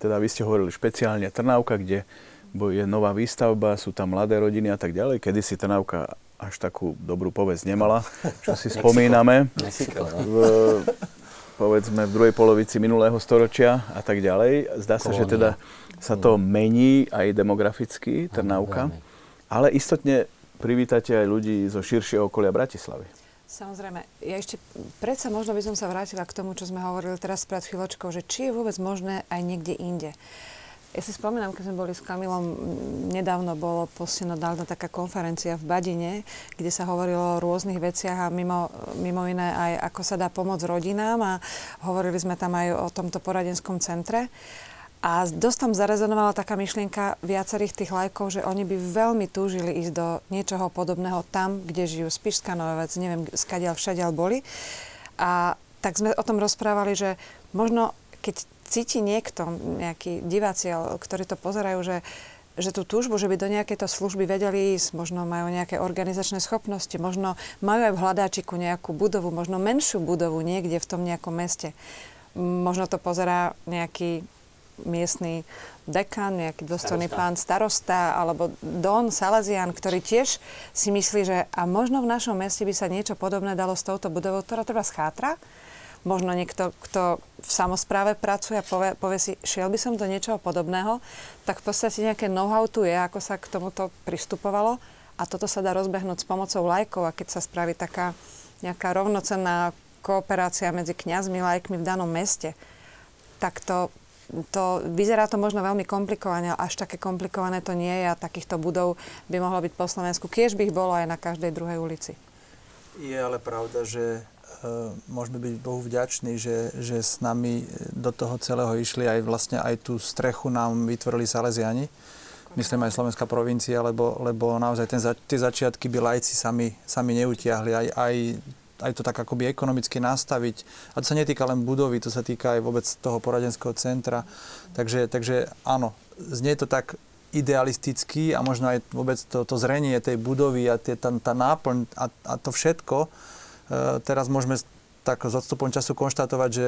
Teda vy ste hovorili špeciálne Trnávka, kde je nová výstavba, sú tam mladé rodiny a tak ďalej. Kedy si Trnávka až takú dobrú povesť nemala, čo si spomíname. Mexiko, no. V, povedzme v druhej polovici minulého storočia a tak ďalej. Zdá sa, že teda sa to mení aj demograficky, Trnávka. Ale istotne privítate aj ľudí zo širšieho okolia Bratislavy. Samozrejme, ja ešte predsa možno by som sa vrátila k tomu, čo sme hovorili teraz pred chvíľočkou, že či je vôbec možné aj niekde inde. Ja si spomínam, keď sme boli s Kamilom, nedávno bolo posledná taká konferencia v Badine, kde sa hovorilo o rôznych veciach a mimo, mimo iné aj ako sa dá pomôcť rodinám a hovorili sme tam aj o tomto poradenskom centre. A dosť tam zarezonovala taká myšlienka viacerých tých lajkov, že oni by veľmi túžili ísť do niečoho podobného tam, kde žijú. Spišská Nová vec, neviem, skadiaľ všadiaľ boli. A tak sme o tom rozprávali, že možno keď cíti niekto, nejakí diváci, ktorí to pozerajú, že že tú túžbu, že by do nejakejto služby vedeli ísť, možno majú nejaké organizačné schopnosti, možno majú aj v hľadáčiku nejakú budovu, možno menšiu budovu niekde v tom nejakom meste. Možno to pozerá nejaký miestny dekan, nejaký dôstojný pán starosta alebo Don Salazian, ktorý tiež si myslí, že a možno v našom meste by sa niečo podobné dalo s touto budovou, ktorá treba schátra. Možno niekto, kto v samozpráve pracuje a povie, povie si, šiel by som do niečoho podobného, tak v podstate nejaké know-how tu je, ako sa k tomuto pristupovalo. A toto sa dá rozbehnúť s pomocou lajkov. A keď sa spraví taká nejaká rovnocenná kooperácia medzi kňazmi, lajkmi v danom meste, tak to, to vyzerá to možno veľmi komplikovane, ale až také komplikované to nie je a takýchto budov by mohlo byť po Slovensku. Kiež by ich bolo aj na každej druhej ulici. Je ale pravda, že e, môžeme byť Bohu vďační, že, že s nami do toho celého išli aj vlastne aj tú strechu nám vytvorili Salesiani. Myslím aj Slovenská provincia, lebo, lebo naozaj ten, tie začiatky by lajci sami, sami neutiahli. Aj, aj, aj to tak akoby ekonomicky nastaviť. A to sa netýka len budovy, to sa týka aj vôbec toho poradenského centra. Takže, takže áno, znie to tak idealisticky a možno aj vôbec to, to zrenie tej budovy a tie, tá, tá náplň a, a to všetko. E, teraz môžeme tak s odstupom času konštatovať, že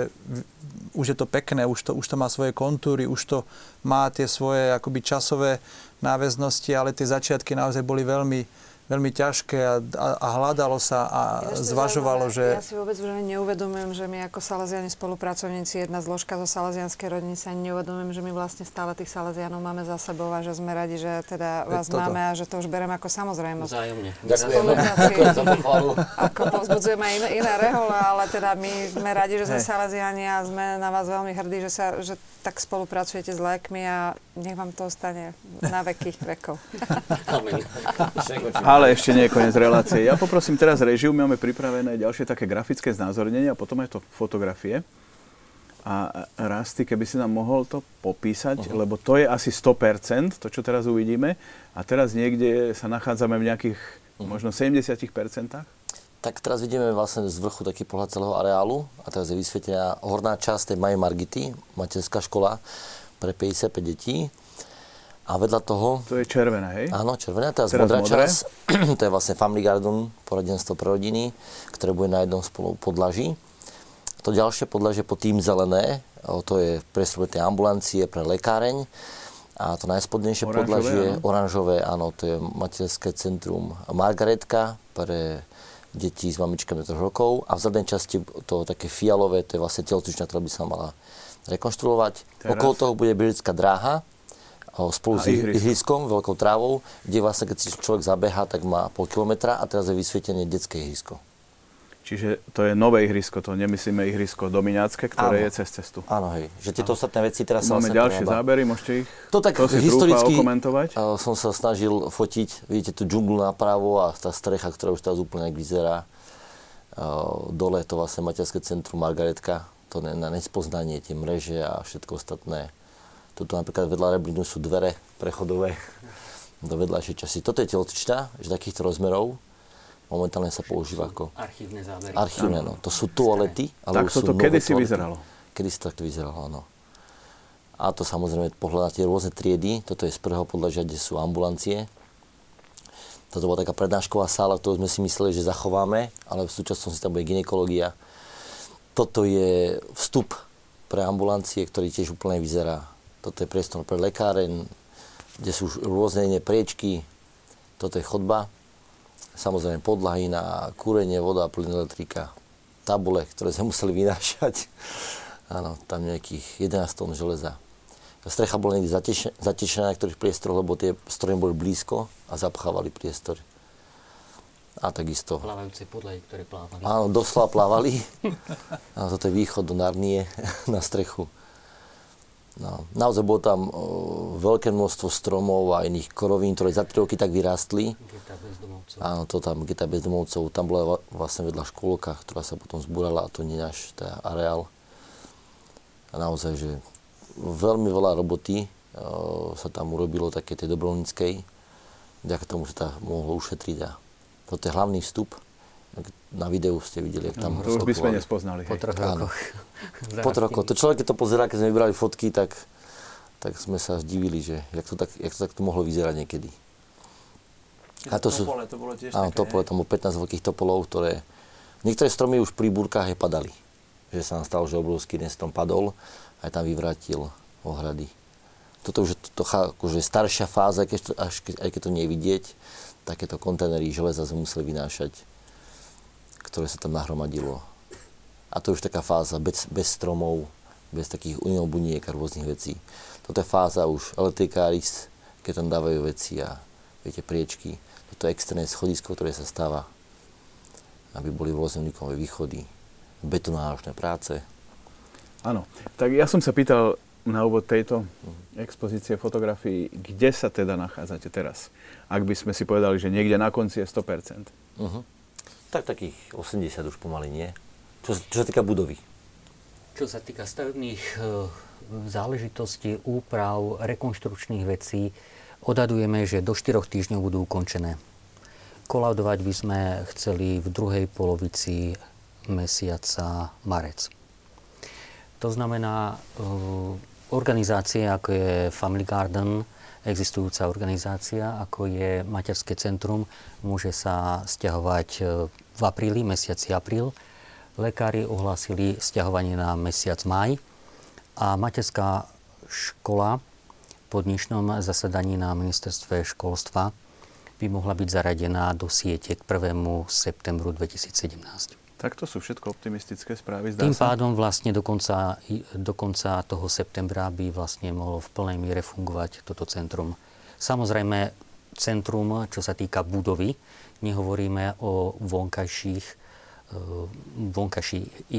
už je to pekné, už to, už to má svoje kontúry, už to má tie svoje akoby časové náväznosti, ale tie začiatky naozaj boli veľmi, veľmi ťažké a, a, a hľadalo sa a je zvažovalo, zaujímavé. že... Ja si vôbec už neuvedomujem, že my ako Salesiani spolupracovníci, jedna zložka zo Salesianskej rodiny, sa ani neuvedomujem, že my vlastne stále tých Salesianov máme za sebou a že sme radi, že teda vás toto. máme a že to už bereme ako samozrejmosť. Vzájomne. Ako povzbudzujeme aj iné, iné rehole, ale teda my sme radi, že sme Hej. Salesiani a sme na vás veľmi hrdí, že, sa, že tak spolupracujete s lékmi a nech vám to ostane na veky vekov. Ale ešte nie je koniec relácie. Ja poprosím teraz režiu, my máme pripravené ďalšie také grafické znázornenie a potom aj to fotografie. A Rasty, keby si nám mohol to popísať, uh-huh. lebo to je asi 100%, to, čo teraz uvidíme. A teraz niekde sa nachádzame v nejakých uh-huh. možno 70%. Tak teraz vidíme vlastne z vrchu taký pohľad celého areálu a teraz je vysvietená horná časť tej Maje Margity, materská škola pre 55 detí. A vedľa toho, To je červené, hej? áno, červená, teraz, Teraz modrá modré. časť, to je vlastne Family Garden, poradenstvo pre rodiny, ktoré bude na jednom spolu podlaží. To ďalšie podlažie pod tým zelené, to je priestor pre tie ambulancie, pre lekáreň. A to najspodnejšie Oranžové, podlažie, áno. oranžové, áno, to je materské centrum Margaretka pre deti s mamičkami 3 rokov. A v zadnej časti to také fialové, to je vlastne telocvičná, ktorá by sa mala rekonštruovať. Teraz? Okolo toho bude bežická dráha, spolu A s ih- ihrisko. ihriskom, veľkou trávou, kde vlastne, keď si človek zabeha, tak má pol kilometra a teraz je vysvietenie detské ihrisko. Čiže to je nové ihrisko, to nemyslíme ihrisko Dominácké, ktoré Áno. je cez cestu. Áno, hej. Že tieto ostatné veci teraz sa Máme vlastne ďalšie prerába. zábery, môžete ich To tak to si historicky trúfa okomentovať. a som sa snažil fotiť, vidíte tú džunglu napravo a tá strecha, ktorá už teraz úplne vyzerá. A Dole je to vlastne materské centrum Margaretka, to ne- na nespoznanie, tie mreže a všetko ostatné. Tuto napríklad vedľa Reblinu sú dvere prechodové do vedľajšej časti. Toto je telocvičná, že takýchto rozmerov. Momentálne sa používa ako Archívne zábery. archívne. No. To sú toalety, ale Tak už sú kedysi toalety. vyzeralo. Kedy si takto vyzeralo, áno. A to samozrejme pohľad na tie rôzne triedy. Toto je z prvého podlažia, kde sú ambulancie. Toto bola taká prednášková sála, ktorú sme si mysleli, že zachováme, ale v súčasnosti tam bude ginekológia. Toto je vstup pre ambulancie, ktorý tiež úplne vyzerá. Toto je priestor pre lekáreň, kde sú rôzne iné priečky. Toto je chodba. Samozrejme podlahy na kúrenie, voda, plyn, elektrika. Tabule, ktoré sme museli vynášať. Áno, tam nejakých 11 tón železa. Strecha bola niekde zateš- zatešená na niektorých priestoroch, lebo tie stroje boli blízko a zapchávali priestor. A takisto. Plávajúce podlahy, ktoré plávali. Áno, doslova plávali. A toto je východ do Narnie na strechu. No, naozaj bolo tam o, veľké množstvo stromov a iných korovín, ktoré za 3 roky tak vyrástli. Geta bezdomovcov. Áno, to tam, Geta bezdomovcov, tam bola vlastne vedľa škôlka, ktorá sa potom zbúrala a to nie náš teda areál. A naozaj, že veľmi veľa roboty e, sa tam urobilo také tej dobrovoľníckej, vďaka tomu sa tam mohlo ušetriť a toto je hlavný vstup. Na videu ste videli, jak tam To už by sme nespoznali. Po troch rokoch. Po troch rokoch. To človek, keď to pozerá, keď sme vybrali fotky, tak, tak sme sa zdivili, že jak to, tak, jak to takto mohlo vyzerať niekedy. A to sú- Topole, to bolo tiež Áno, také, topole, tam bolo 15 veľkých topolov, ktoré... Niektoré stromy už pri búrkach aj padali. Že sa nám stalo, že obrovský jeden strom padol aj tam vyvrátil ohrady. Toto už je to, to, akože staršia fáza, keď to, až keď, aj keď to nie je vidieť, takéto kontajnery železa sme museli vynášať, ktoré sa tam nahromadilo. A to je už taká fáza bez, bez stromov, bez takých unilbuniek a rôznych vecí. Toto je fáza už elektrikári, keď tam dávajú veci a viete, priečky. Toto je externé schodisko, ktoré sa stáva, aby boli rôzne východy, betonážne práce. Áno. Tak ja som sa pýtal na úvod tejto expozície fotografií, kde sa teda nachádzate teraz? Ak by sme si povedali, že niekde na konci je 100%. Uh-huh. Tak takých 80 už pomaly nie. Čo, sa- čo sa týka budovy. Čo sa týka stavebných e, záležitostí, úprav, rekonštrukčných vecí, odhadujeme, že do 4 týždňov budú ukončené. Kolaudovať by sme chceli v druhej polovici mesiaca marec. To znamená, e, organizácie ako je Family Garden, existujúca organizácia, ako je Materské centrum, môže sa stiahovať e, v apríli, mesiaci apríl. Lekári ohlásili stiahovanie na mesiac maj a materská škola po dnešnom zasadaní na ministerstve školstva by mohla byť zaradená do siete k 1. septembru 2017. Tak to sú všetko optimistické správy, zdá Tým sa. pádom vlastne do konca, do konca toho septembra by vlastne mohlo v plnej miere fungovať toto centrum. Samozrejme, centrum, čo sa týka budovy, nehovoríme o vonkajších, e, vonkajších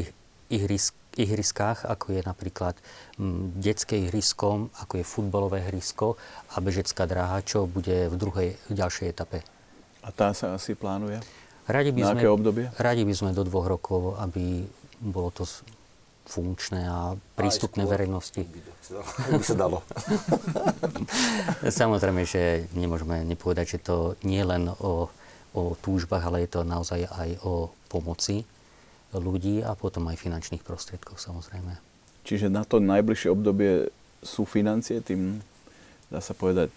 ihrisk, ihriskách, ako je napríklad mm, detské ihrisko, ako je futbalové ihrisko a bežecká dráha, čo bude v druhej, v ďalšej etape. A tá sa asi plánuje? Radi by Na sme, aké obdobie? Radi by sme do dvoch rokov, aby bolo to funkčné a prístupné verejnosti. By sa dalo. Samozrejme, že nemôžeme nepovedať, že to nie je len o, o túžbách, ale je to naozaj aj o pomoci ľudí a potom aj finančných prostriedkoch samozrejme. Čiže na to najbližšie obdobie sú financie tým, dá sa povedať,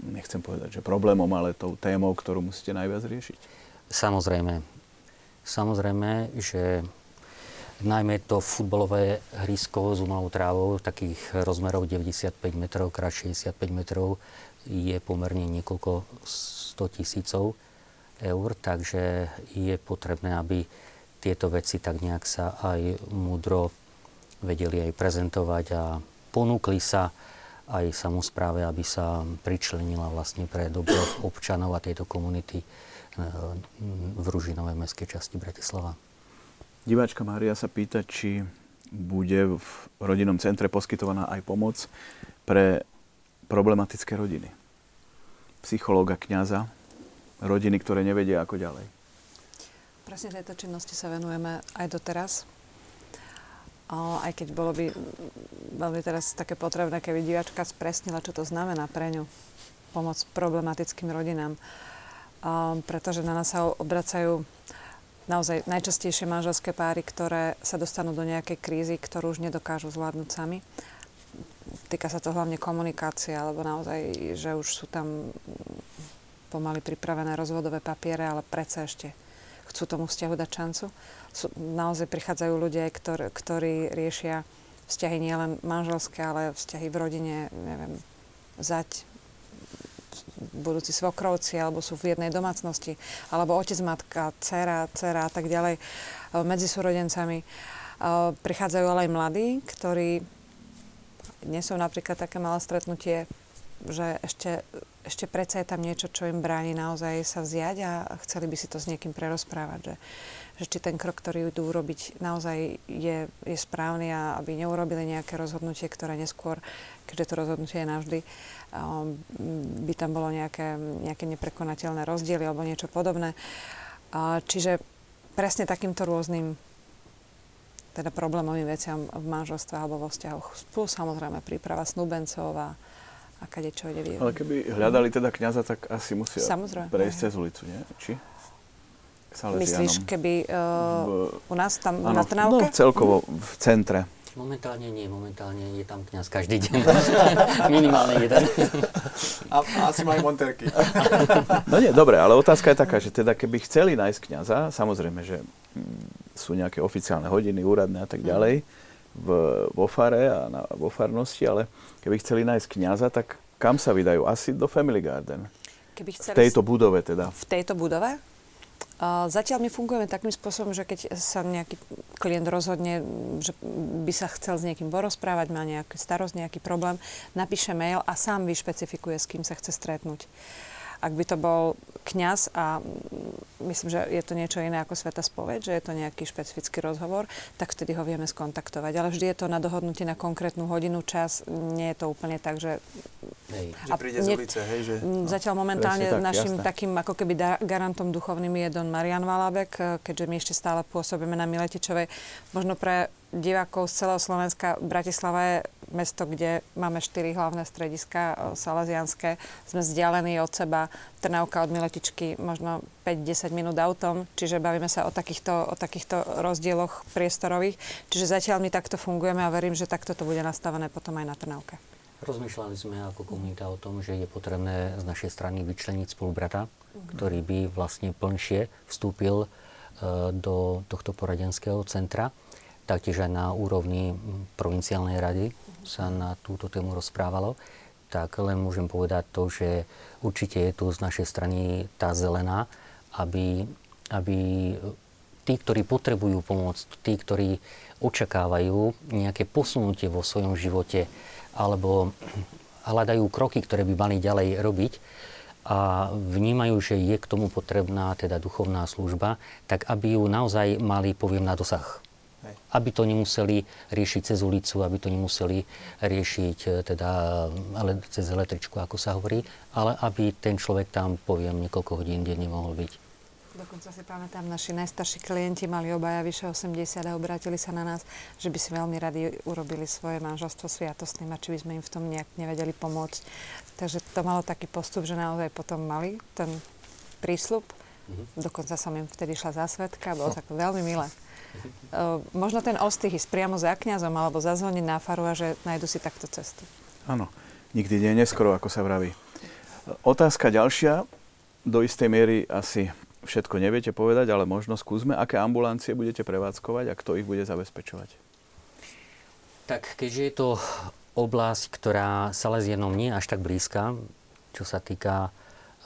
nechcem povedať, že problémom, ale tou témou, ktorú musíte najviac riešiť. Samozrejme, samozrejme, že najmä to futbalové hrysko s umelou trávou takých rozmerov 95 metrov x 65 metrov je pomerne niekoľko 100 tisícov eur, takže je potrebné, aby tieto veci tak nejak sa aj múdro vedeli aj prezentovať a ponúkli sa aj samozpráve, aby sa pričlenila vlastne pre dobro občanov a tejto komunity v Ružinovej mestskej časti Bratislava. Diváčka Mária sa pýta, či bude v rodinnom centre poskytovaná aj pomoc pre problematické rodiny. Psychológa, kňaza, rodiny, ktoré nevedia ako ďalej. Presne tejto činnosti sa venujeme aj doteraz. Aj keď bolo by veľmi teraz také potrebné, keby diváčka spresnila, čo to znamená pre ňu pomoc problematickým rodinám. O, pretože na nás sa obracajú naozaj najčastejšie manželské páry, ktoré sa dostanú do nejakej krízy, ktorú už nedokážu zvládnuť sami. Týka sa to hlavne komunikácie, alebo naozaj, že už sú tam pomaly pripravené rozvodové papiere, ale predsa ešte chcú tomu vzťahu dať šancu. Sú, naozaj prichádzajú ľudia, ktor, ktorí riešia vzťahy nielen manželské, ale vzťahy v rodine, neviem, zať, budúci svokrovci, alebo sú v jednej domácnosti, alebo otec, matka, dcera, dcera a tak ďalej, e, medzi súrodencami. E, prichádzajú ale aj mladí, ktorí dnes sú napríklad také malé stretnutie, že ešte, ešte predsa je tam niečo, čo im bráni naozaj sa vziať a chceli by si to s niekým prerozprávať, že, že či ten krok, ktorý idú urobiť, naozaj je, je správny a aby neurobili nejaké rozhodnutie, ktoré neskôr, keďže to rozhodnutie je navždy, um, by tam bolo nejaké, nejaké neprekonateľné rozdiely alebo niečo podobné. Uh, čiže presne takýmto rôznym teda problémovým veciam v manželstve alebo vo vzťahoch. Plus samozrejme príprava snúbencov a, a kade čo ide vyjúť. Ale keby hľadali teda kňaza, tak asi musia Samozrejme. prejsť cez ulicu, nie? Či? Myslíš, keby uh, V- u nás tam Áno, na Trnávke? No, celkovo v centre. Momentálne nie, momentálne je tam kňaz každý deň. Minimálne jeden. A, a asi majú monterky. No nie, dobre, ale otázka je taká, že teda keby chceli nájsť kňaza, samozrejme, že mm, sú nejaké oficiálne hodiny, úradné a tak ďalej v, vo fare a na, vo farnosti, ale keby chceli nájsť kňaza, tak kam sa vydajú? Asi do Family Garden. Keby V chceli tejto budove teda. v tejto budove? Uh, zatiaľ my fungujeme takým spôsobom, že keď sa nejaký klient rozhodne, že by sa chcel s niekým porozprávať, má nejaký starosť, nejaký problém, napíše mail a sám vyšpecifikuje, s kým sa chce stretnúť. Ak by to bol kňaz a myslím, že je to niečo iné ako Sveta spoveď, že je to nejaký špecifický rozhovor, tak vtedy ho vieme skontaktovať. Ale vždy je to na dohodnutie na konkrétnu hodinu, čas. Nie je to úplne tak, že Hej. Že A príde z nie- ulice, hej, že... Mm, Zatiaľ momentálne tak, našim jasné. takým ako keby da- garantom duchovným je Don Marian Valabek, keďže my ešte stále pôsobíme na Miletičovej. Možno pre divákov z celého Slovenska Bratislava je mesto, kde máme štyri hlavné strediska eh, salesianské. Sme vzdialení od seba. Trnavka od Miletičky možno 5-10 minút autom, čiže bavíme sa o takýchto, o takýchto rozdieloch priestorových. Čiže zatiaľ my takto fungujeme a verím, že takto to bude nastavené potom aj na Trnavke. Rozmýšľali sme ako komunita o tom, že je potrebné z našej strany vyčleniť spolubrata, ktorý by vlastne plnšie vstúpil e, do tohto poradenského centra. Taktiež aj na úrovni m, provinciálnej rady sa na túto tému rozprávalo. Tak len môžem povedať to, že určite je tu z našej strany tá zelená, aby, aby tí, ktorí potrebujú pomoc, tí, ktorí očakávajú nejaké posunutie vo svojom živote alebo hľadajú kroky, ktoré by mali ďalej robiť a vnímajú, že je k tomu potrebná teda duchovná služba, tak aby ju naozaj mali, poviem, na dosah. Aby to nemuseli riešiť cez ulicu, aby to nemuseli riešiť e, teda ale cez električku, ako sa hovorí, ale aby ten človek tam, poviem, niekoľko hodín denne mohol byť. Dokonca si pamätám, naši najstarší klienti mali obaja vyše 80 a obrátili sa na nás, že by si veľmi radi urobili svoje manželstvo sviatostným a či by sme im v tom nejak nevedeli pomôcť. Takže to malo taký postup, že naozaj potom mali ten prísľub. Dokonca som im vtedy šla za svetka, bolo tak veľmi milé. Uh, možno ten ostých ísť priamo za kňazom alebo zazvoniť na faru a že nájdu si takto cestu. Áno, nikdy nie je neskoro, ako sa vraví. Otázka ďalšia, do istej miery asi všetko neviete povedať, ale možno skúsme, aké ambulancie budete prevádzkovať a kto ich bude zabezpečovať. Tak keďže je to oblasť, ktorá Salesianom nie je až tak blízka, čo sa týka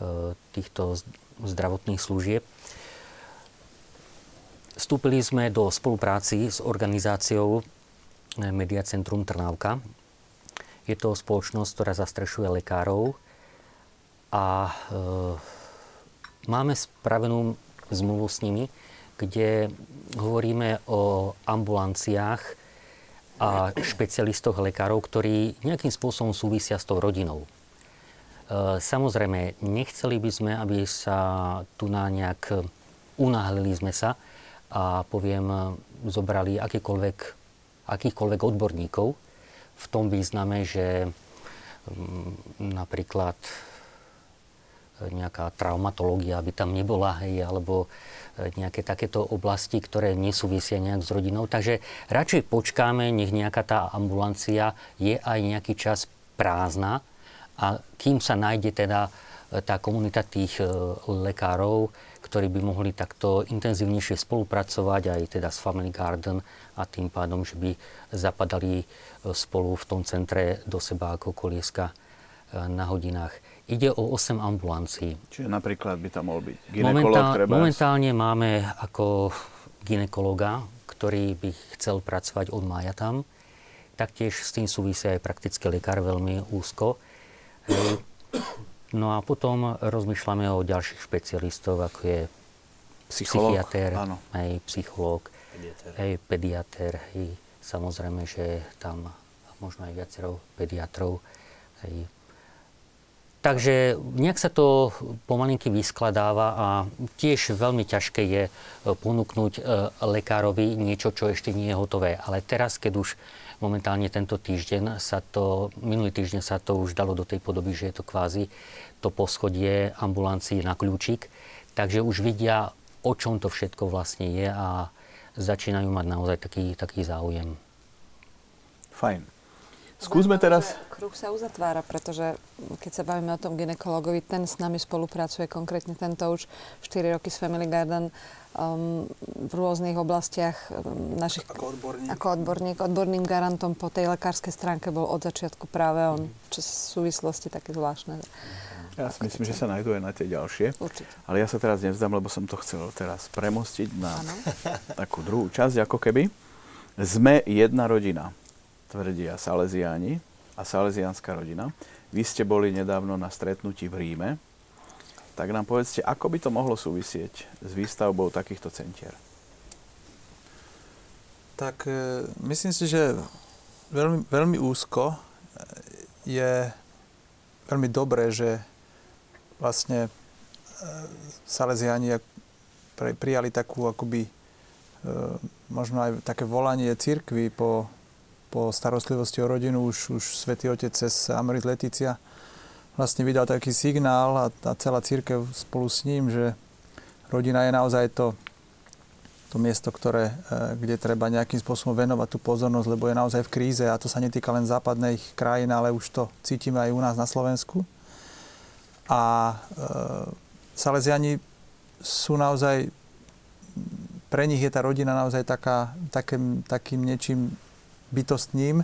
e, týchto zdravotných služieb, vstúpili sme do spolupráci s organizáciou e, Mediacentrum Trnávka. Je to spoločnosť, ktorá zastrešuje lekárov a e, máme spravenú zmluvu s nimi, kde hovoríme o ambulanciách a špecialistoch lekárov, ktorí nejakým spôsobom súvisia s tou rodinou. E, samozrejme, nechceli by sme, aby sa tu na nejak unáhlili sme sa a poviem, zobrali akýkoľvek, akýchkoľvek odborníkov v tom význame, že mm, napríklad nejaká traumatológia by tam nebola, hej, alebo e, nejaké takéto oblasti, ktoré nesúvisia nejak s rodinou. Takže radšej počkáme, nech nejaká tá ambulancia je aj nejaký čas prázdna a kým sa nájde teda e, tá komunita tých e, lekárov, ktorí by mohli takto intenzívnejšie spolupracovať aj teda s Family Garden a tým pádom, že by zapadali spolu v tom centre do seba ako kolieska na hodinách. Ide o 8 ambulancií. Čiže napríklad by tam mohol byť ginekolog treba? Momentálne máme ako ginekologa, ktorý by chcel pracovať od mája tam. Taktiež s tým súvisia aj praktický lekár veľmi úzko. No a potom rozmýšľame o ďalších špecialistov, ako je Psychológ, psychiatér, áno. aj psychológ, Pediatér. aj pediatér. Hej. Samozrejme, že tam možno aj viacero pediatrov. Hej. Takže nejak sa to pomalinky vyskladáva a tiež veľmi ťažké je ponúknuť e, lekárovi niečo, čo ešte nie je hotové. Ale teraz, keď už momentálne tento týždeň sa to, minulý týždeň sa to už dalo do tej podoby, že je to kvázi to poschodie ambulancií na kľúčik, takže už vidia, o čom to všetko vlastne je a začínajú mať naozaj taký, taký záujem. Fajn. Skúsme teraz... Kruh sa uzatvára, pretože keď sa bavíme o tom ginekologovi, ten s nami spolupracuje, konkrétne tento už 4 roky s Family Garden um, v rôznych oblastiach um, našich... Ako odborník. Ako odborník. Odborným garantom po tej lekárskej stránke bol od začiatku práve on, čo sú súvislosti také zvláštne. Ja si myslím, že sa nájdú aj na tie ďalšie. Určite. Ale ja sa teraz nevzdám, lebo som to chcel teraz premostiť na Áno. takú druhú časť, ako keby. Sme jedna rodina, tvrdia Salesiáni a Salesiánska rodina. Vy ste boli nedávno na stretnutí v Ríme. Tak nám povedzte, ako by to mohlo súvisieť s výstavbou takýchto centier? Tak e, myslím si, že veľmi, veľmi úzko je veľmi dobré, že vlastne e, Salesiani prijali takú akoby e, možno aj také volanie cirkvi po, po starostlivosti o rodinu. Už, už svätý Otec cez Amoris Leticia vlastne vydal taký signál a, a celá církev spolu s ním, že rodina je naozaj to, to miesto, ktoré, e, kde treba nejakým spôsobom venovať tú pozornosť, lebo je naozaj v kríze a to sa netýka len západných krajín, ale už to cítime aj u nás na Slovensku. A e, Salesiani sú naozaj, pre nich je tá rodina naozaj taká, takým, takým niečím bytostným,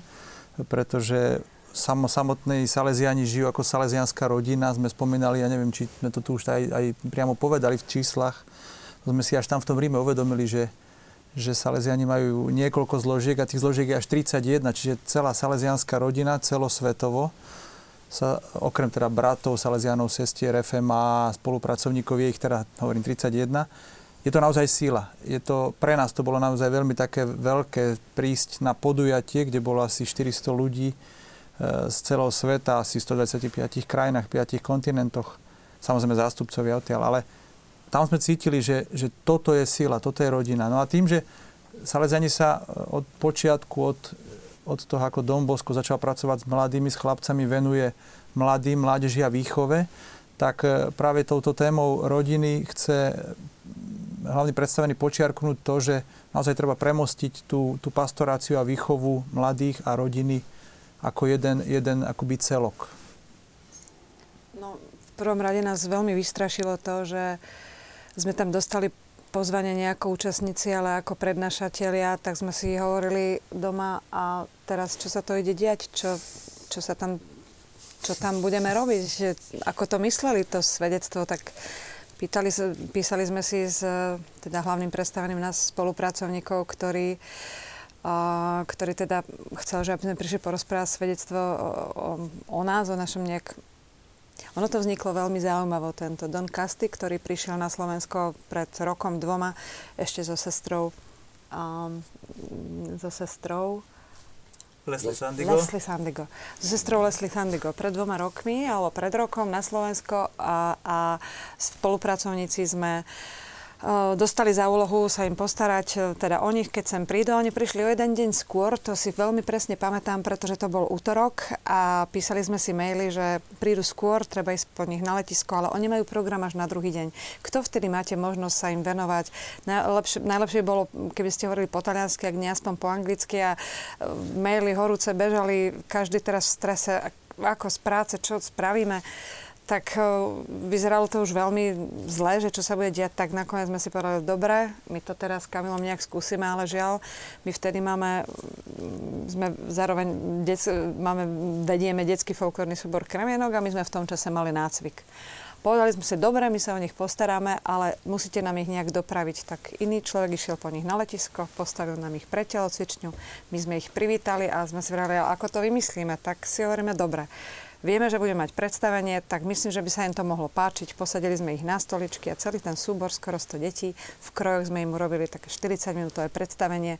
pretože samo, samotní Salesiani žijú ako salesianská rodina. Sme spomínali, ja neviem, či sme to tu už aj, aj priamo povedali v číslach, to sme si až tam v tom Ríme uvedomili, že, že Salesiani majú niekoľko zložiek a tých zložiek je až 31, čiže celá salesianská rodina celosvetovo sa, okrem teda bratov, Salesianov, sestier, FMA, spolupracovníkov, je ich teda, hovorím, 31, je to naozaj síla. Je to, pre nás to bolo naozaj veľmi také veľké prísť na podujatie, kde bolo asi 400 ľudí e, z celého sveta, asi v 125 krajinách, 5 kontinentoch, samozrejme zástupcovia odtiaľ, ale tam sme cítili, že, že toto je sila, toto je rodina. No a tým, že Salesiani sa od počiatku, od, od toho, ako Dom Bosko začal pracovať s mladými, s chlapcami, venuje mladým, mládeži a výchove, tak e, práve touto témou rodiny chce hlavný predstavený počiarknúť to, že naozaj treba premostiť tú, tú pastoráciu a výchovu mladých a rodiny ako jeden, jeden akoby celok. No, v prvom rade nás veľmi vystrašilo to, že sme tam dostali pozvanie nie ako účastníci, ale ako prednášatelia, tak sme si hovorili doma a teraz čo sa to ide diať, čo, čo sa tam čo tam budeme robiť, že ako to mysleli to svedectvo, tak pýtali, sa- písali sme si s teda hlavným predstaveným nás spolupracovníkov, ktorí a, ktorý teda chcel, že aby sme prišli porozprávať svedectvo o, o, o nás, o našom nejak Ono to vzniklo veľmi zaujímavo, tento Don Casty, ktorý prišiel na Slovensko pred rokom, dvoma, ešte so sestrou, um, so sestrou Leslie Sandigo. Leslie Sandigo. So sestrou Leslie Sandigo pred dvoma rokmi, alebo pred rokom na Slovensko a, a spolupracovníci sme o, dostali za úlohu sa im postarať e, teda o nich, keď sem prídu. Oni prišli o jeden deň skôr, to si veľmi presne pamätám, pretože to bol útorok a písali sme si maily, že prídu skôr, treba ísť po nich na letisko, ale oni majú program až na druhý deň. Kto vtedy máte možnosť sa im venovať? Najlepšie, najlepšie bolo, keby ste hovorili po taliansky, ak nie aspoň po anglicky a e, maily horúce bežali, každý teraz v strese, ako z práce, čo spravíme tak uh, vyzeralo to už veľmi zle, že čo sa bude diať, tak nakoniec sme si povedali, dobre, my to teraz s Kamilom nejak skúsime, ale žiaľ, my vtedy máme, mm, sme zároveň, dec, máme, vedieme detský folklórny súbor Kremienok a my sme v tom čase mali nácvik. Povedali sme si, dobre, my sa o nich postaráme, ale musíte nám ich nejak dopraviť. Tak iný človek išiel po nich na letisko, postavil nám ich pre telocvičňu, my sme ich privítali a sme si vrali, ako to vymyslíme, tak si hovoríme, dobre. Vieme, že budeme mať predstavenie, tak myslím, že by sa im to mohlo páčiť. Posadili sme ich na stoličky a celý ten súbor, skoro 100 detí, v krojoch sme im urobili také 40-minútové predstavenie.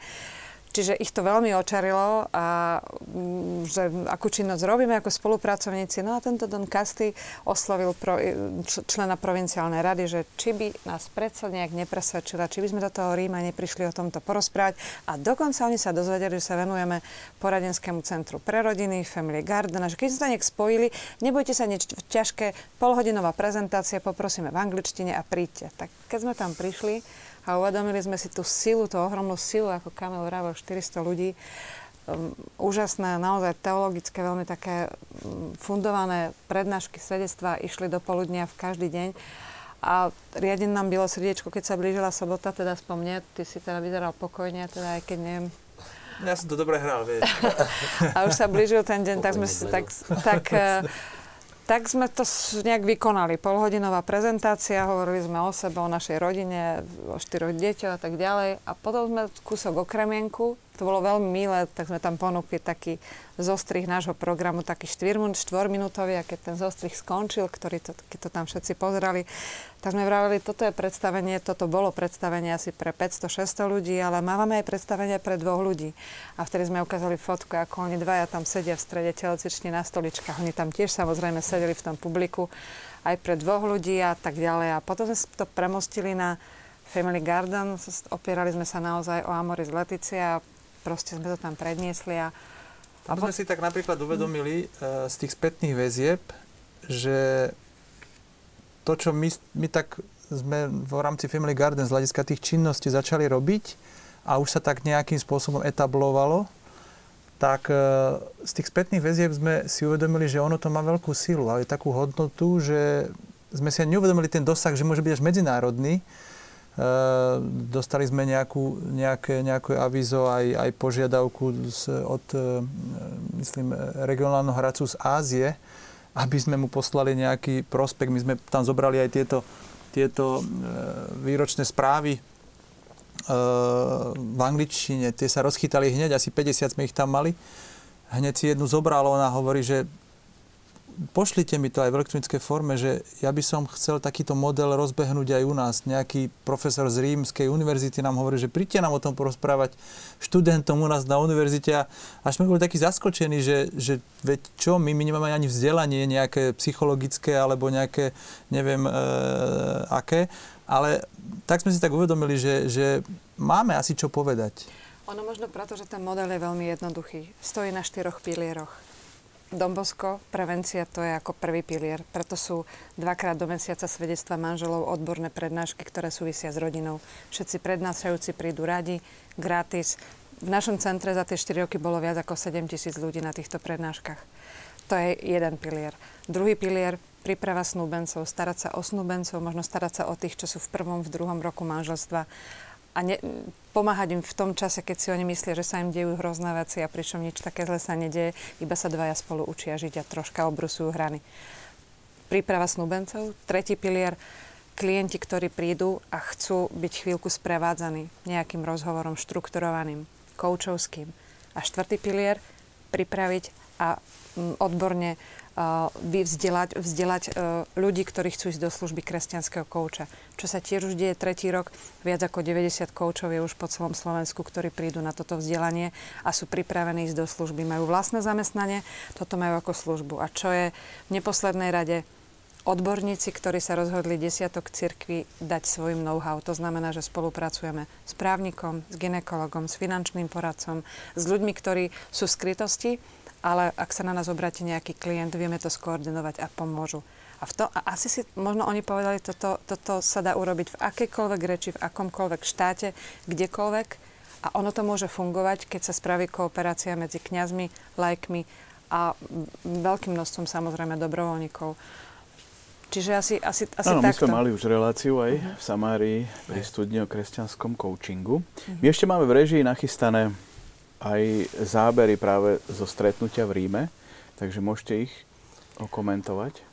Čiže ich to veľmi očarilo a mm, že akú činnosť robíme ako spolupracovníci. No a tento Don Casty oslovil pro, člena provinciálnej rady, že či by nás predsa nejak nepresvedčila, či by sme do toho Ríma neprišli o tomto porozprávať. A dokonca oni sa dozvedeli, že sa venujeme poradenskému centru pre rodiny, Family Garden, a že keď sme sa nejak spojili, nebojte sa nič ťažké, polhodinová prezentácia, poprosíme v angličtine a príďte. Tak keď sme tam prišli, a uvedomili sme si tú silu, tú ohromnú silu, ako Kamil vravel, 400 ľudí. Um, úžasné, naozaj teologické, veľmi také um, fundované prednášky, svedectvá išli do poludnia v každý deň. A riadne nám bylo srdiečko, keď sa blížila sobota, teda spomne, ty si teda vyzeral pokojne, teda aj keď neviem, Ja som to dobre hral, vieš. a už sa blížil ten deň, tak sme si tak, tak, eh, tak sme to nejak vykonali. Polhodinová prezentácia, hovorili sme o sebe, o našej rodine, o štyroch deťoch a tak ďalej. A potom sme kúsok o kremienku, to bolo veľmi milé, tak sme tam ponúkli taký zostrih nášho programu, taký štvorminútový a keď ten zostrih skončil, ktorý to, keď to tam všetci pozerali, tak sme vravili, toto je predstavenie, toto bolo predstavenie asi pre 500-600 ľudí, ale máme aj predstavenie pre dvoch ľudí. A vtedy sme ukázali fotku, ako oni dvaja tam sedia v strede telocvične na stoličkách. Oni tam tiež samozrejme sedeli v tom publiku aj pre dvoch ľudí a tak ďalej. A potom sme to premostili na Family Garden, opierali sme sa naozaj o Amoris Leticia a proste sme to tam predniesli a Tam sme si tak napríklad uvedomili uh, z tých spätných väzieb, že to, čo my, my tak sme v rámci Family Garden z hľadiska tých činností začali robiť a už sa tak nejakým spôsobom etablovalo, tak e, z tých spätných väzieb sme si uvedomili, že ono to má veľkú silu a takú hodnotu, že sme si ani neuvedomili ten dosah, že môže byť až medzinárodný. E, dostali sme nejakú, nejaké, nejaké avízo, aj, aj požiadavku z, od, e, myslím, regionálneho hradcu z Ázie, aby sme mu poslali nejaký prospekt. My sme tam zobrali aj tieto, tieto e, výročné správy e, v angličtine. Tie sa rozchytali hneď, asi 50 sme ich tam mali. Hneď si jednu zobral, ona hovorí, že pošlite mi to aj v elektronickej forme, že ja by som chcel takýto model rozbehnúť aj u nás. Nejaký profesor z Rímskej univerzity nám hovorí, že príďte nám o tom porozprávať študentom u nás na univerzite. A až sme boli takí zaskočení, že, že veď čo, my, my nemáme ani vzdelanie nejaké psychologické alebo nejaké, neviem, e, aké. Ale tak sme si tak uvedomili, že, že máme asi čo povedať. Ono možno preto, že ten model je veľmi jednoduchý. Stojí na štyroch pilieroch. Dombosko, prevencia, to je ako prvý pilier. Preto sú dvakrát do mesiaca svedectva manželov, odborné prednášky, ktoré súvisia s rodinou. Všetci prednášajúci prídu radi, gratis. V našom centre za tie 4 roky bolo viac ako 7 tisíc ľudí na týchto prednáškach. To je jeden pilier. Druhý pilier, príprava snúbencov, starať sa o snúbencov, možno starať sa o tých, čo sú v prvom, v druhom roku manželstva a ne, pomáhať im v tom čase, keď si oni myslia, že sa im dejú hrozné veci a pričom nič také zle sa nedieje, iba sa dvaja spolu učia žiť a troška obrusujú hrany. Príprava snúbencov, tretí pilier, klienti, ktorí prídu a chcú byť chvíľku sprevádzaní nejakým rozhovorom štrukturovaným, koučovským. A štvrtý pilier, pripraviť a mm, odborne uh, vyvzdelať vzdelať uh, ľudí, ktorí chcú ísť do služby kresťanského kouča. Čo sa tiež už deje tretí rok, viac ako 90 koučov je už po celom Slovensku, ktorí prídu na toto vzdelanie a sú pripravení ísť do služby. Majú vlastné zamestnanie, toto majú ako službu. A čo je v neposlednej rade odborníci, ktorí sa rozhodli desiatok cirkvi dať svojim know-how. To znamená, že spolupracujeme s právnikom, s ginekologom, s finančným poradcom, s ľuďmi, ktorí sú v skrytosti, ale ak sa na nás obráti nejaký klient, vieme to skoordinovať a pomôžu. A, v to, a asi si možno oni povedali, toto, toto sa dá urobiť v akejkoľvek reči, v akomkoľvek štáte, kdekoľvek. A ono to môže fungovať, keď sa spraví kooperácia medzi kňazmi, lajkmi a veľkým množstvom samozrejme dobrovoľníkov. Čiže asi, asi, asi my takto. sme mali už reláciu aj v Samárii pri studni o kresťanskom coachingu. My ešte máme v režii nachystané aj zábery práve zo stretnutia v Ríme, takže môžete ich okomentovať.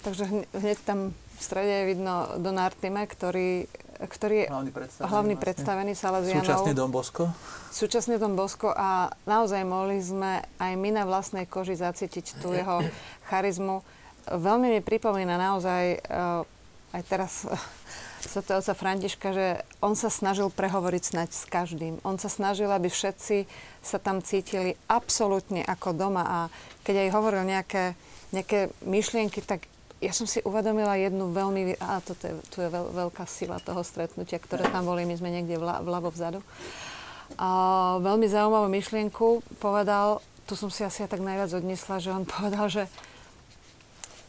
Takže hne- hneď tam v strede je vidno Don Artime, ktorý, ktorý je Hlavný predstavený. hlavný vlastne. predstavený Salesianov. Súčasný Don Bosco. Súčasne Don Bosko a naozaj mohli sme aj my na vlastnej koži zacítiť tú jeho charizmu. Veľmi mi pripomína naozaj eh, aj teraz svätého otca Františka, že on sa snažil prehovoriť snať s každým. On sa snažil, aby všetci sa tam cítili absolútne ako doma a keď aj hovoril nejaké, nejaké myšlienky, tak ja som si uvedomila jednu veľmi... A toto je, tu je veľ, veľká sila toho stretnutia, ktoré tam boli, my sme niekde vla, vľavo vzadu. A veľmi zaujímavú myšlienku povedal, tu som si asi tak najviac odnesla, že on povedal, že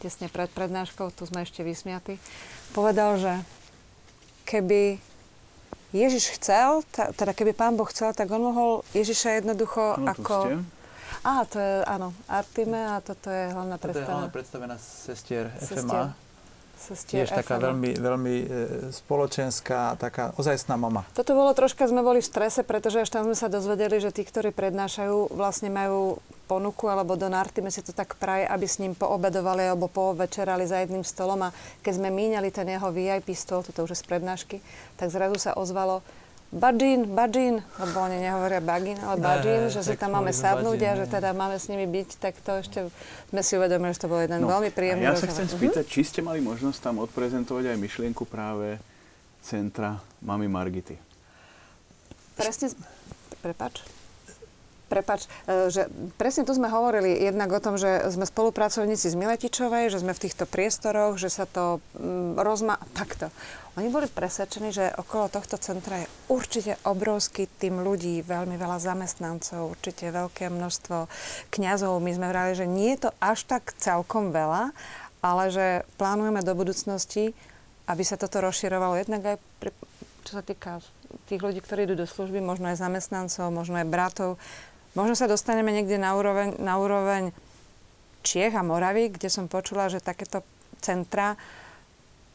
tesne pred prednáškou, tu sme ešte vysmiatí, povedal, že keby Ježiš chcel, ta, teda keby Pán Boh chcel, tak on mohol Ježiša jednoducho No, ako... ste. Á, to je, áno, Artime a toto je hlavná Toto je predstava. hlavne predstavená Sestier. FMA. Sestier Tiež taká veľmi, veľmi e, spoločenská, taká ozajstná mama. Toto bolo troška, sme boli v strese, pretože až tam sme sa dozvedeli, že tí, ktorí prednášajú, vlastne majú ponuku, alebo Don Artime si to tak praje, aby s ním poobedovali alebo poovečerali za jedným stolom a keď sme míňali ten jeho VIP stôl, toto už je z prednášky, tak zrazu sa ozvalo Badžín, Badžín, lebo oni nehovoria Bagín, ale Badžín, že si tam máme sadnúť a že teda máme s nimi byť, tak to ešte sme si uvedomili, že to bol jeden veľmi príjemný No, ja sa rozhovor. chcem spýtať, či ste mali možnosť tam odprezentovať aj myšlienku práve centra Mami Margity. Presne, prepač. Prepač, e, že presne tu sme hovorili jednak o tom, že sme spolupracovníci z Miletičovej, že sme v týchto priestoroch, že sa to mm, rozma... Takto. Oni boli presvedčení, že okolo tohto centra je určite obrovský tým ľudí, veľmi veľa zamestnancov, určite veľké množstvo kňazov. My sme vrali, že nie je to až tak celkom veľa, ale že plánujeme do budúcnosti, aby sa toto rozširovalo jednak aj pri, čo sa týka tých ľudí, ktorí idú do služby, možno aj zamestnancov, možno aj bratov. Možno sa dostaneme niekde na úroveň, na úroveň Čiech a Moravy, kde som počula, že takéto centra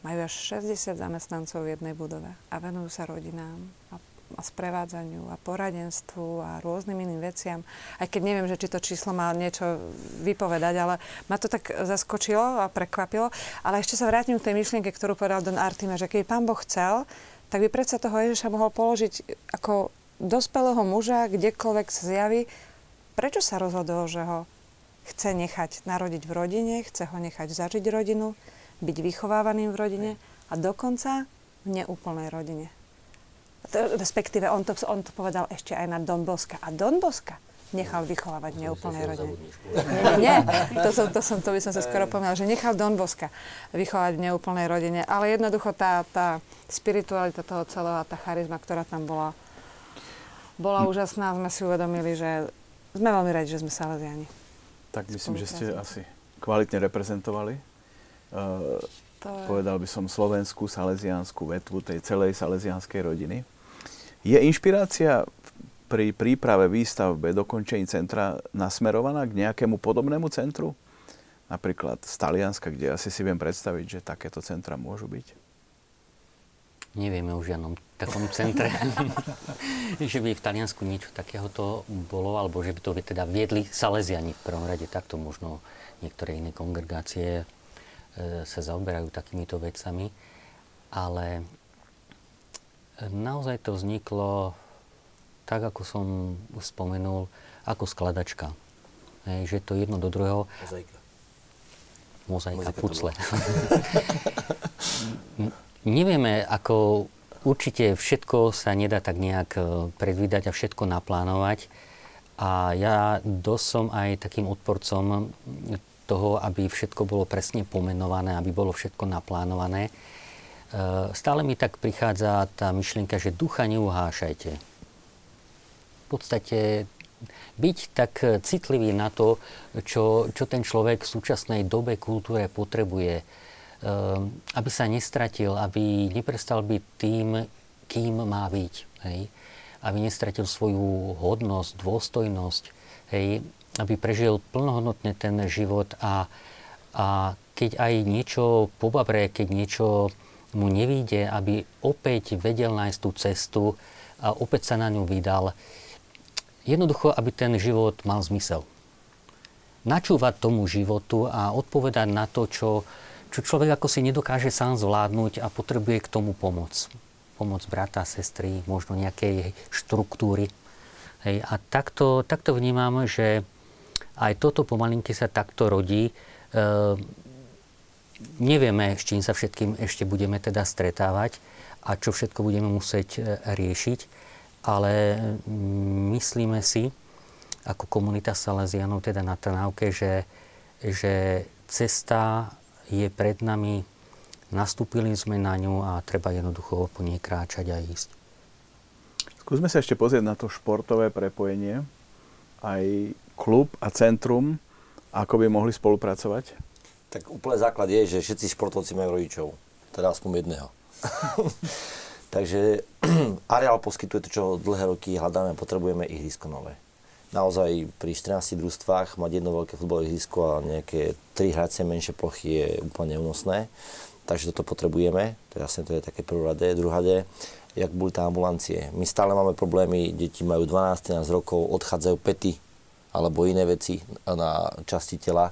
majú až 60 zamestnancov v jednej budove a venujú sa rodinám a, a sprevádzaniu a poradenstvu a rôznym iným veciam. Aj keď neviem, že či to číslo má niečo vypovedať, ale ma to tak zaskočilo a prekvapilo. Ale ešte sa vrátim k tej myšlienke, ktorú povedal Don Artime, že keby pán Boh chcel, tak by predsa toho Ježiša mohol položiť ako dospelého muža, kdekoľvek sa zjaví. Prečo sa rozhodol, že ho chce nechať narodiť v rodine, chce ho nechať zažiť rodinu, byť vychovávaným v rodine a dokonca v neúplnej rodine. Respektíve, on to, on to povedal ešte aj na Don Boska. A Don Boska nechal vychovávať v neúplnej rodine. Nie, to, som, to, som, to by som sa skoro povedala, že nechal Don Boska vychovať v neúplnej rodine. Ale jednoducho tá, tá spiritualita toho celého a tá charizma, ktorá tam bola, bola úžasná. Sme si uvedomili, že sme veľmi radi, že sme Salesiani. Tak myslím, že ste asi kvalitne reprezentovali. To je... povedal by som slovenskú salesiánsku vetvu tej celej salesianskej rodiny. Je inšpirácia pri príprave výstavbe dokončení centra nasmerovaná k nejakému podobnému centru? Napríklad z Talianska, kde asi si viem predstaviť, že takéto centra môžu byť. Nevieme o žiadnom takom centre, že by v Taliansku niečo takéhoto bolo, alebo že by to teda viedli Salesiani v prvom rade. Takto možno niektoré iné kongregácie sa zaoberajú takýmito vecami. Ale naozaj to vzniklo tak, ako som už spomenul, ako skladačka. Hej, že to jedno do druhého. Mozaika. mozaika, Mozaika pucle. Nevieme, ako určite všetko sa nedá tak nejak e, predvídať a všetko naplánovať. A ja dosť som aj takým odporcom toho, aby všetko bolo presne pomenované, aby bolo všetko naplánované. E, Stále mi tak prichádza tá myšlienka, že ducha neuhášajte. V podstate byť tak citlivý na to, čo, čo ten človek v súčasnej dobe kultúre potrebuje, Ehm, aby sa nestratil, aby neprestal byť tým, kým má byť. Hej? Aby nestratil svoju hodnosť, dôstojnosť, hej? Aby prežil plnohodnotne ten život a, a keď aj niečo pobabre, keď niečo mu nevíde, aby opäť vedel nájsť tú cestu a opäť sa na ňu vydal. Jednoducho, aby ten život mal zmysel. Načúvať tomu životu a odpovedať na to, čo, čo človek ako si nedokáže sám zvládnuť a potrebuje k tomu pomoc. Pomoc brata, sestry, možno nejakej štruktúry. Hej, a takto, takto vnímam, že aj toto pomalinky sa takto rodí. E, nevieme, s čím sa všetkým ešte budeme teda stretávať a čo všetko budeme musieť e, riešiť, ale myslíme si, ako komunita Salesianov teda na Trnávke, že, že cesta je pred nami, nastúpili sme na ňu a treba jednoducho po nej kráčať a ísť. Skúsme sa ešte pozrieť na to športové prepojenie. Aj klub a centrum, ako by mohli spolupracovať? Tak úplne základ je, že všetci športovci majú rodičov. Teda aspoň jedného. Takže areál poskytuje to, čo dlhé roky hľadáme, potrebujeme ihrisko nové. Naozaj pri 14 družstvách mať jedno veľké futbalové ihrisko a nejaké tri hracie menšie plochy je úplne neúnosné. Takže toto potrebujeme, to jasne to je také prvoradé. Druhadé, jak boli tá ambulancie. My stále máme problémy, deti majú 12-13 rokov, odchádzajú pety alebo iné veci na časti tela.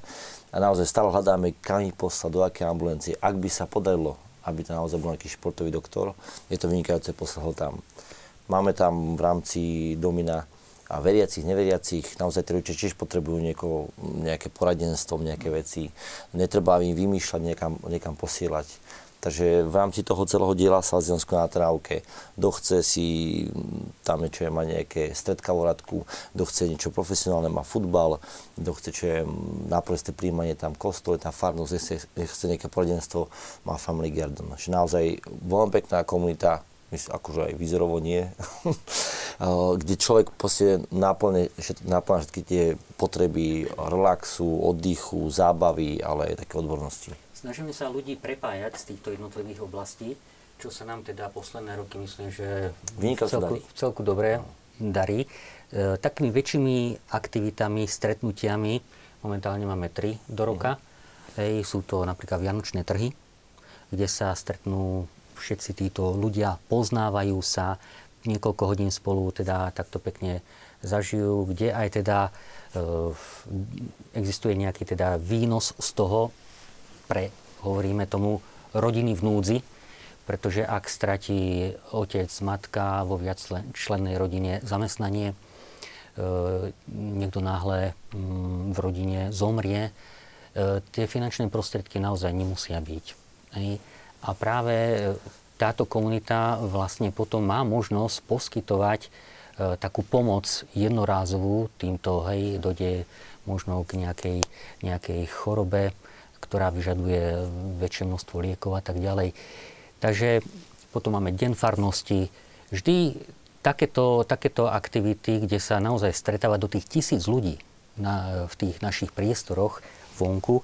A naozaj stále hľadáme, kam ich poslať, do aké ambulancie. Ak by sa podarilo, aby tam naozaj bol nejaký športový doktor, je to vynikajúce, poslal tam. Máme tam v rámci Domina a veriacich, neveriacich, naozaj tí rodičia tiež potrebujú nieko, nejaké poradenstvo, nejaké veci. Netreba im vymýšľať, niekam, niekam posielať. Takže v rámci toho celého diela Salesiansko na Trávke, kto chce si tam niečo je, má nejaké stredka v radku, kto chce niečo profesionálne, má futbal, kto chce čo je na prvé príjmanie, tam kostol, tam farnosť, chce, chce nejaké poradenstvo, má Family Garden. Že naozaj veľmi pekná komunita, myslím, akože aj výzorovo nie, kde človek proste náplne, náplne všetky tie potreby relaxu, oddychu, zábavy, ale aj také odbornosti. Snažíme sa ľudí prepájať z týchto jednotlivých oblastí, čo sa nám teda posledné roky myslím, že v celku, v celku dobre darí. E, takými väčšími aktivitami, stretnutiami, momentálne máme tri do roka. Uh-huh. Hej, sú to napríklad vianočné trhy, kde sa stretnú všetci títo ľudia, poznávajú sa, niekoľko hodín spolu teda takto pekne zažijú, kde aj teda e, existuje nejaký teda výnos z toho pre, hovoríme tomu, rodiny v núdzi, pretože ak stratí otec, matka vo viac člennej rodine zamestnanie, e, niekto náhle mm, v rodine zomrie, e, tie finančné prostriedky naozaj nemusia byť. A práve táto komunita vlastne potom má možnosť poskytovať e, takú pomoc jednorázovú týmto, hej, dojde možno k nejakej, nejakej chorobe, ktorá vyžaduje väčšie množstvo liekov a tak ďalej. Takže potom máme deň farnosti. Vždy takéto, takéto aktivity, kde sa naozaj stretáva do tých tisíc ľudí na, v tých našich priestoroch vonku,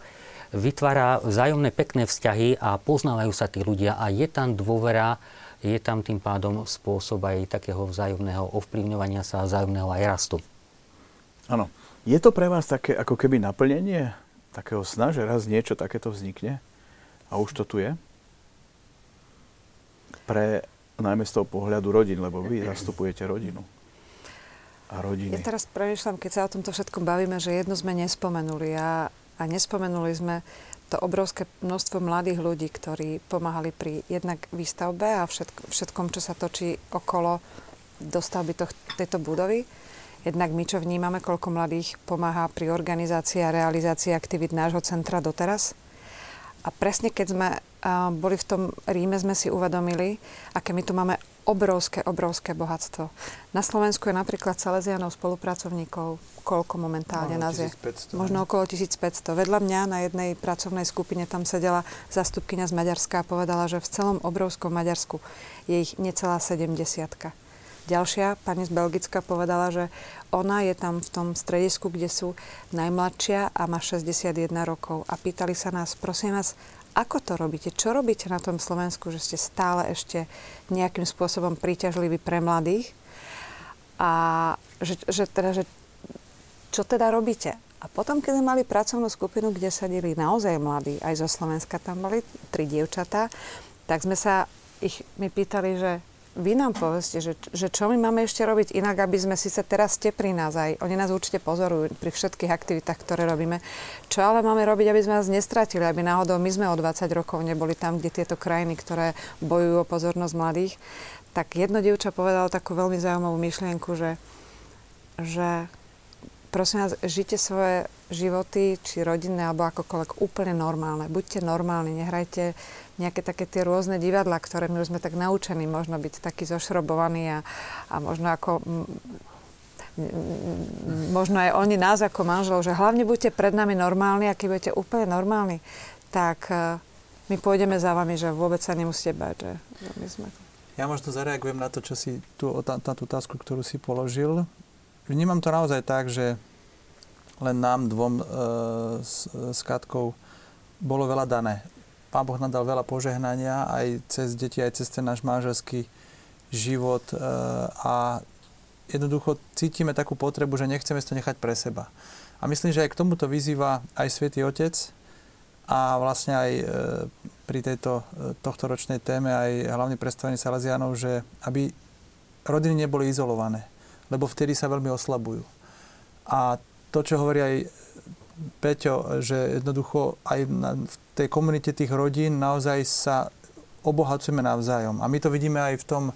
vytvára vzájomné pekné vzťahy a poznávajú sa tí ľudia a je tam dôvera, je tam tým pádom spôsob aj takého vzájomného ovplyvňovania sa a vzájomného aj rastu. Áno. Je to pre vás také ako keby naplnenie takého sna, že raz niečo takéto vznikne a už to tu je? Pre najmä z toho pohľadu rodín, lebo vy zastupujete rodinu a rodiny. Ja teraz premýšľam, keď sa o tomto všetkom bavíme, že jedno sme nespomenuli a a nespomenuli sme to obrovské množstvo mladých ľudí, ktorí pomáhali pri jednak výstavbe a všetko, všetkom, čo sa točí okolo dostavby tejto budovy. Jednak my, čo vnímame, koľko mladých pomáha pri organizácii a realizácii aktivít nášho centra doteraz. A presne keď sme boli v tom Ríme, sme si uvedomili, aké my tu máme obrovské, obrovské bohatstvo. Na Slovensku je napríklad Salesianov spolupracovníkov, koľko momentálne Možno nás je? 1500, Možno okolo 1500. Vedľa mňa na jednej pracovnej skupine tam sedela zastupkynia z Maďarska a povedala, že v celom obrovskom Maďarsku je ich necelá 70 Ďalšia, pani z Belgicka, povedala, že ona je tam v tom stredisku, kde sú najmladšia a má 61 rokov. A pýtali sa nás, prosím vás, ako to robíte? Čo robíte na tom Slovensku, že ste stále ešte nejakým spôsobom príťažliví pre mladých? A že, že teda, že čo teda robíte? A potom, keď sme mali pracovnú skupinu, kde sedeli naozaj mladí, aj zo Slovenska tam boli tri dievčatá, tak sme sa ich, my pýtali, že vy nám povedzte, že, že čo my máme ešte robiť inak, aby sme síce teraz ste pri nás aj, oni nás určite pozorujú pri všetkých aktivitách, ktoré robíme, čo ale máme robiť, aby sme nás nestratili, aby náhodou my sme o 20 rokov neboli tam, kde tieto krajiny, ktoré bojujú o pozornosť mladých. Tak jedno dievča povedalo takú veľmi zaujímavú myšlienku, že, že prosím vás, žite svoje životy, či rodinné, alebo akokoľvek úplne normálne. Buďte normálni, nehrajte nejaké také tie rôzne divadla, ktoré my už sme tak naučení možno byť taký zošrobovaný a, a možno ako m, m, možno aj oni nás ako manželov, že hlavne buďte pred nami normálni a keď budete úplne normálni, tak uh, my pôjdeme za vami, že vôbec sa nemusíte bať, že, my sme... Ja možno zareagujem na to, čo si tu, na, tú otázku, ktorú si položil. Vnímam to naozaj tak, že len nám dvom e, s, s Katkou bolo veľa dané. Pán Boh nám dal veľa požehnania aj cez deti, aj cez ten náš manželský život e, a jednoducho cítime takú potrebu, že nechceme to nechať pre seba. A myslím, že aj k tomuto vyzýva aj Svätý Otec a vlastne aj e, pri tejto e, tohto ročnej téme aj hlavne predstavení Salesianov, že aby rodiny neboli izolované, lebo vtedy sa veľmi oslabujú. A to, čo hovorí aj Peťo, že jednoducho aj na, tej komunite tých rodín naozaj sa obohacujeme navzájom. A my to vidíme aj v tom e,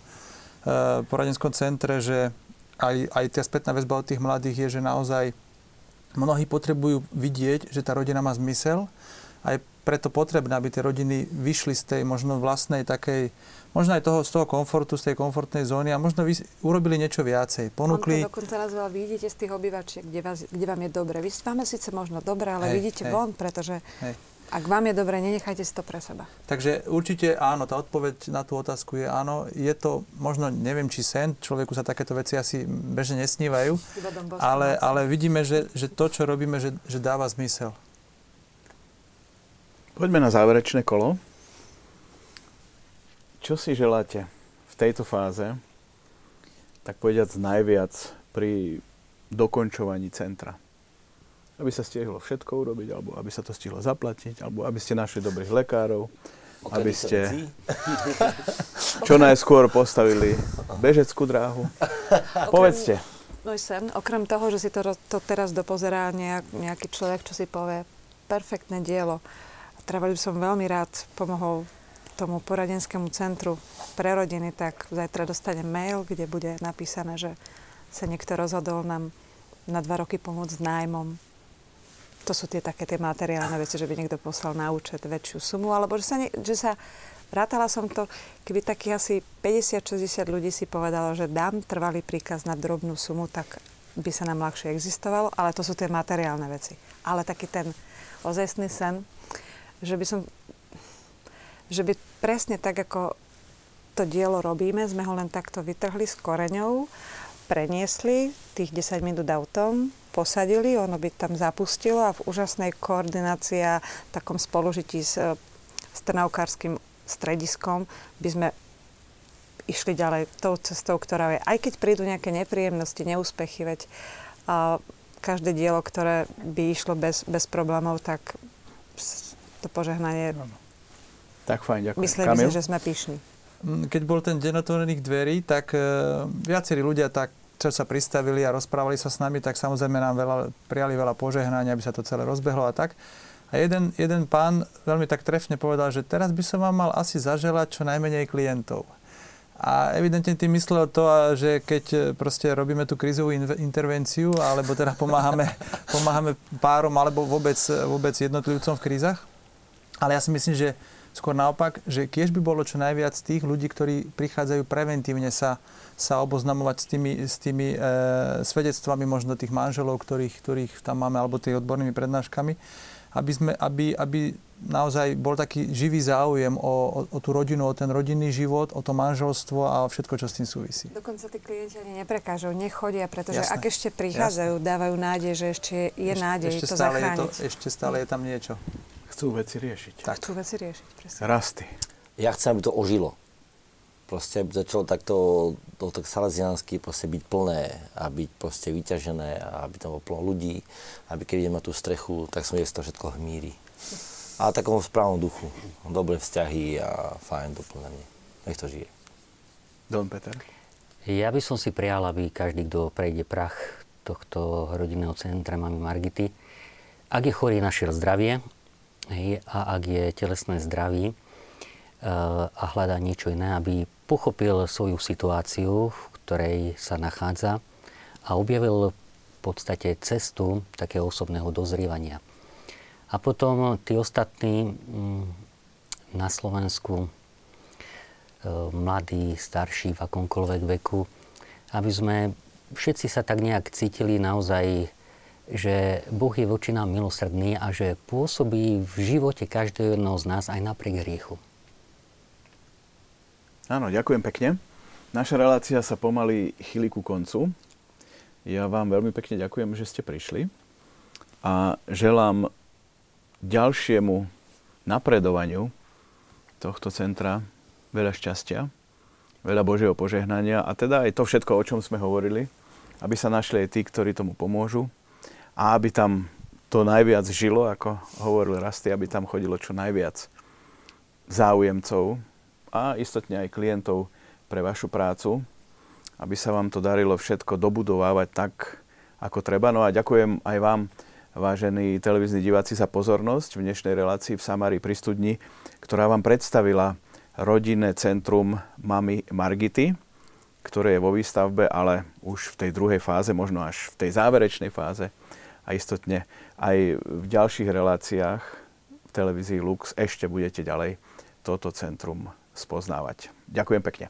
poradenskom centre, že aj, aj tá spätná väzba od tých mladých je, že naozaj mnohí potrebujú vidieť, že tá rodina má zmysel a je preto potrebné, aby tie rodiny vyšli z tej možno vlastnej takej možno aj toho, z toho komfortu, z tej komfortnej zóny a možno vy urobili niečo viacej. Ponúkli... On to dokonca nazval, vy idete z tých obývačiek, kde, vás, kde vám je dobre. Vy máme síce možno dobre, ale hej, vidíte hej. von, pretože Hej. Ak vám je dobre, nenechajte si to pre seba. Takže určite áno, tá odpoveď na tú otázku je áno. Je to možno, neviem, či sen, človeku sa takéto veci asi bežne nesnívajú, ale, ale vidíme, že, že to, čo robíme, že, že dáva zmysel. Poďme na záverečné kolo. Čo si želáte v tejto fáze, tak povediac najviac pri dokončovaní centra? Aby sa stihlo všetko urobiť, alebo aby sa to stihlo zaplatiť, alebo aby ste našli dobrých lekárov, aby ste čo najskôr postavili bežeckú dráhu. Povedzte. Môj sen, okrem toho, že si to, to teraz dopozerá nejak, nejaký človek, čo si povie, perfektné dielo. A trvali by som veľmi rád pomohol tomu poradenskému centru pre rodiny, tak zajtra dostane mail, kde bude napísané, že sa niekto rozhodol nám na dva roky pomôcť s nájmom. To sú tie také tie materiálne veci, že by niekto poslal na účet väčšiu sumu, alebo že sa, nie, že sa Rátala som to, keby takých asi 50-60 ľudí si povedalo, že dám trvalý príkaz na drobnú sumu, tak by sa nám ľahšie existovalo, ale to sú tie materiálne veci. Ale taký ten ozajstný sen, že by som, že by presne tak, ako to dielo robíme, sme ho len takto vytrhli s koreňou, preniesli tých 10 minút autom, posadili, ono by tam zapustilo a v úžasnej koordinácii a takom spolužití s, e, s trnavkárským strediskom by sme išli ďalej tou cestou, ktorá je. Aj keď prídu nejaké nepríjemnosti, neúspechy, veď a, každé dielo, ktoré by išlo bez, bez problémov, tak to požehnanie, Tak fajn, ďakujem. mysleli Kamil? si, že sme pyšní. Mm, Keď bol ten deň otvorených dverí, tak e, viacerí ľudia tak čo sa pristavili a rozprávali sa s nami, tak samozrejme nám veľa, prijali veľa požehnania, aby sa to celé rozbehlo a tak. A jeden, jeden pán veľmi tak trefne povedal, že teraz by som vám mal asi zaželať čo najmenej klientov. A evidentne tým myslel to, že keď e, proste robíme tú krizovú intervenciu, alebo teda pomáhame, pomáhame párom, alebo vôbec, vôbec jednotlivcom v krízach, Ale ja si myslím, že skôr naopak, že keď by bolo čo najviac tých ľudí, ktorí prichádzajú preventívne sa, sa oboznamovať s tými, s tými e, svedectvami možno tých manželov, ktorých, ktorých tam máme, alebo tých odbornými prednáškami, aby, sme, aby, aby naozaj bol taký živý záujem o, o, o tú rodinu, o ten rodinný život, o to manželstvo a o všetko, čo s tým súvisí. Dokonca tí klienti ani neprekážu, nechodia, pretože Jasné. ak ešte prichádzajú, dávajú nádej, že ešte je nádej ešte to stále je zachrániť. to, ešte stále je tam niečo. Chcú veci riešiť. Tak. Chcú veci riešiť, presne. Rasty. Ja chcem, aby to ožilo. Proste začalo takto, to tak salesiansky proste byť plné a byť proste vyťažené a aby tam bolo plno ľudí, aby keď idem na tú strechu, tak som to všetko hmíri. A v takom správnom duchu. Dobré vzťahy a fajn doplnenie. Nech to žije. Don Peter. Ja by som si prijal, aby každý, kto prejde prach tohto rodinného centra Mami Margity, ak je chorý, našiel zdravie hej, a ak je telesné zdraví e, a hľadá niečo iné, aby pochopil svoju situáciu, v ktorej sa nachádza a objavil v podstate cestu takého osobného dozrievania. A potom tí ostatní mm, na Slovensku, e, mladí, starší, v akomkoľvek veku, aby sme všetci sa tak nejak cítili naozaj, že Boh je voči nám milosrdný a že pôsobí v živote každého z nás aj napriek hriechu. Áno, ďakujem pekne. Naša relácia sa pomaly chýli ku koncu. Ja vám veľmi pekne ďakujem, že ste prišli a želám ďalšiemu napredovaniu tohto centra veľa šťastia, veľa Božieho požehnania a teda aj to všetko, o čom sme hovorili, aby sa našli aj tí, ktorí tomu pomôžu a aby tam to najviac žilo, ako hovoril Rasty, aby tam chodilo čo najviac záujemcov a istotne aj klientov pre vašu prácu, aby sa vám to darilo všetko dobudovávať tak, ako treba. No a ďakujem aj vám, vážení televízni diváci, za pozornosť v dnešnej relácii v Samári pri studni, ktorá vám predstavila rodinné centrum Mami Margity, ktoré je vo výstavbe, ale už v tej druhej fáze, možno až v tej záverečnej fáze a istotne aj v ďalších reláciách v televízii Lux ešte budete ďalej toto centrum spoznávať. Ďakujem pekne.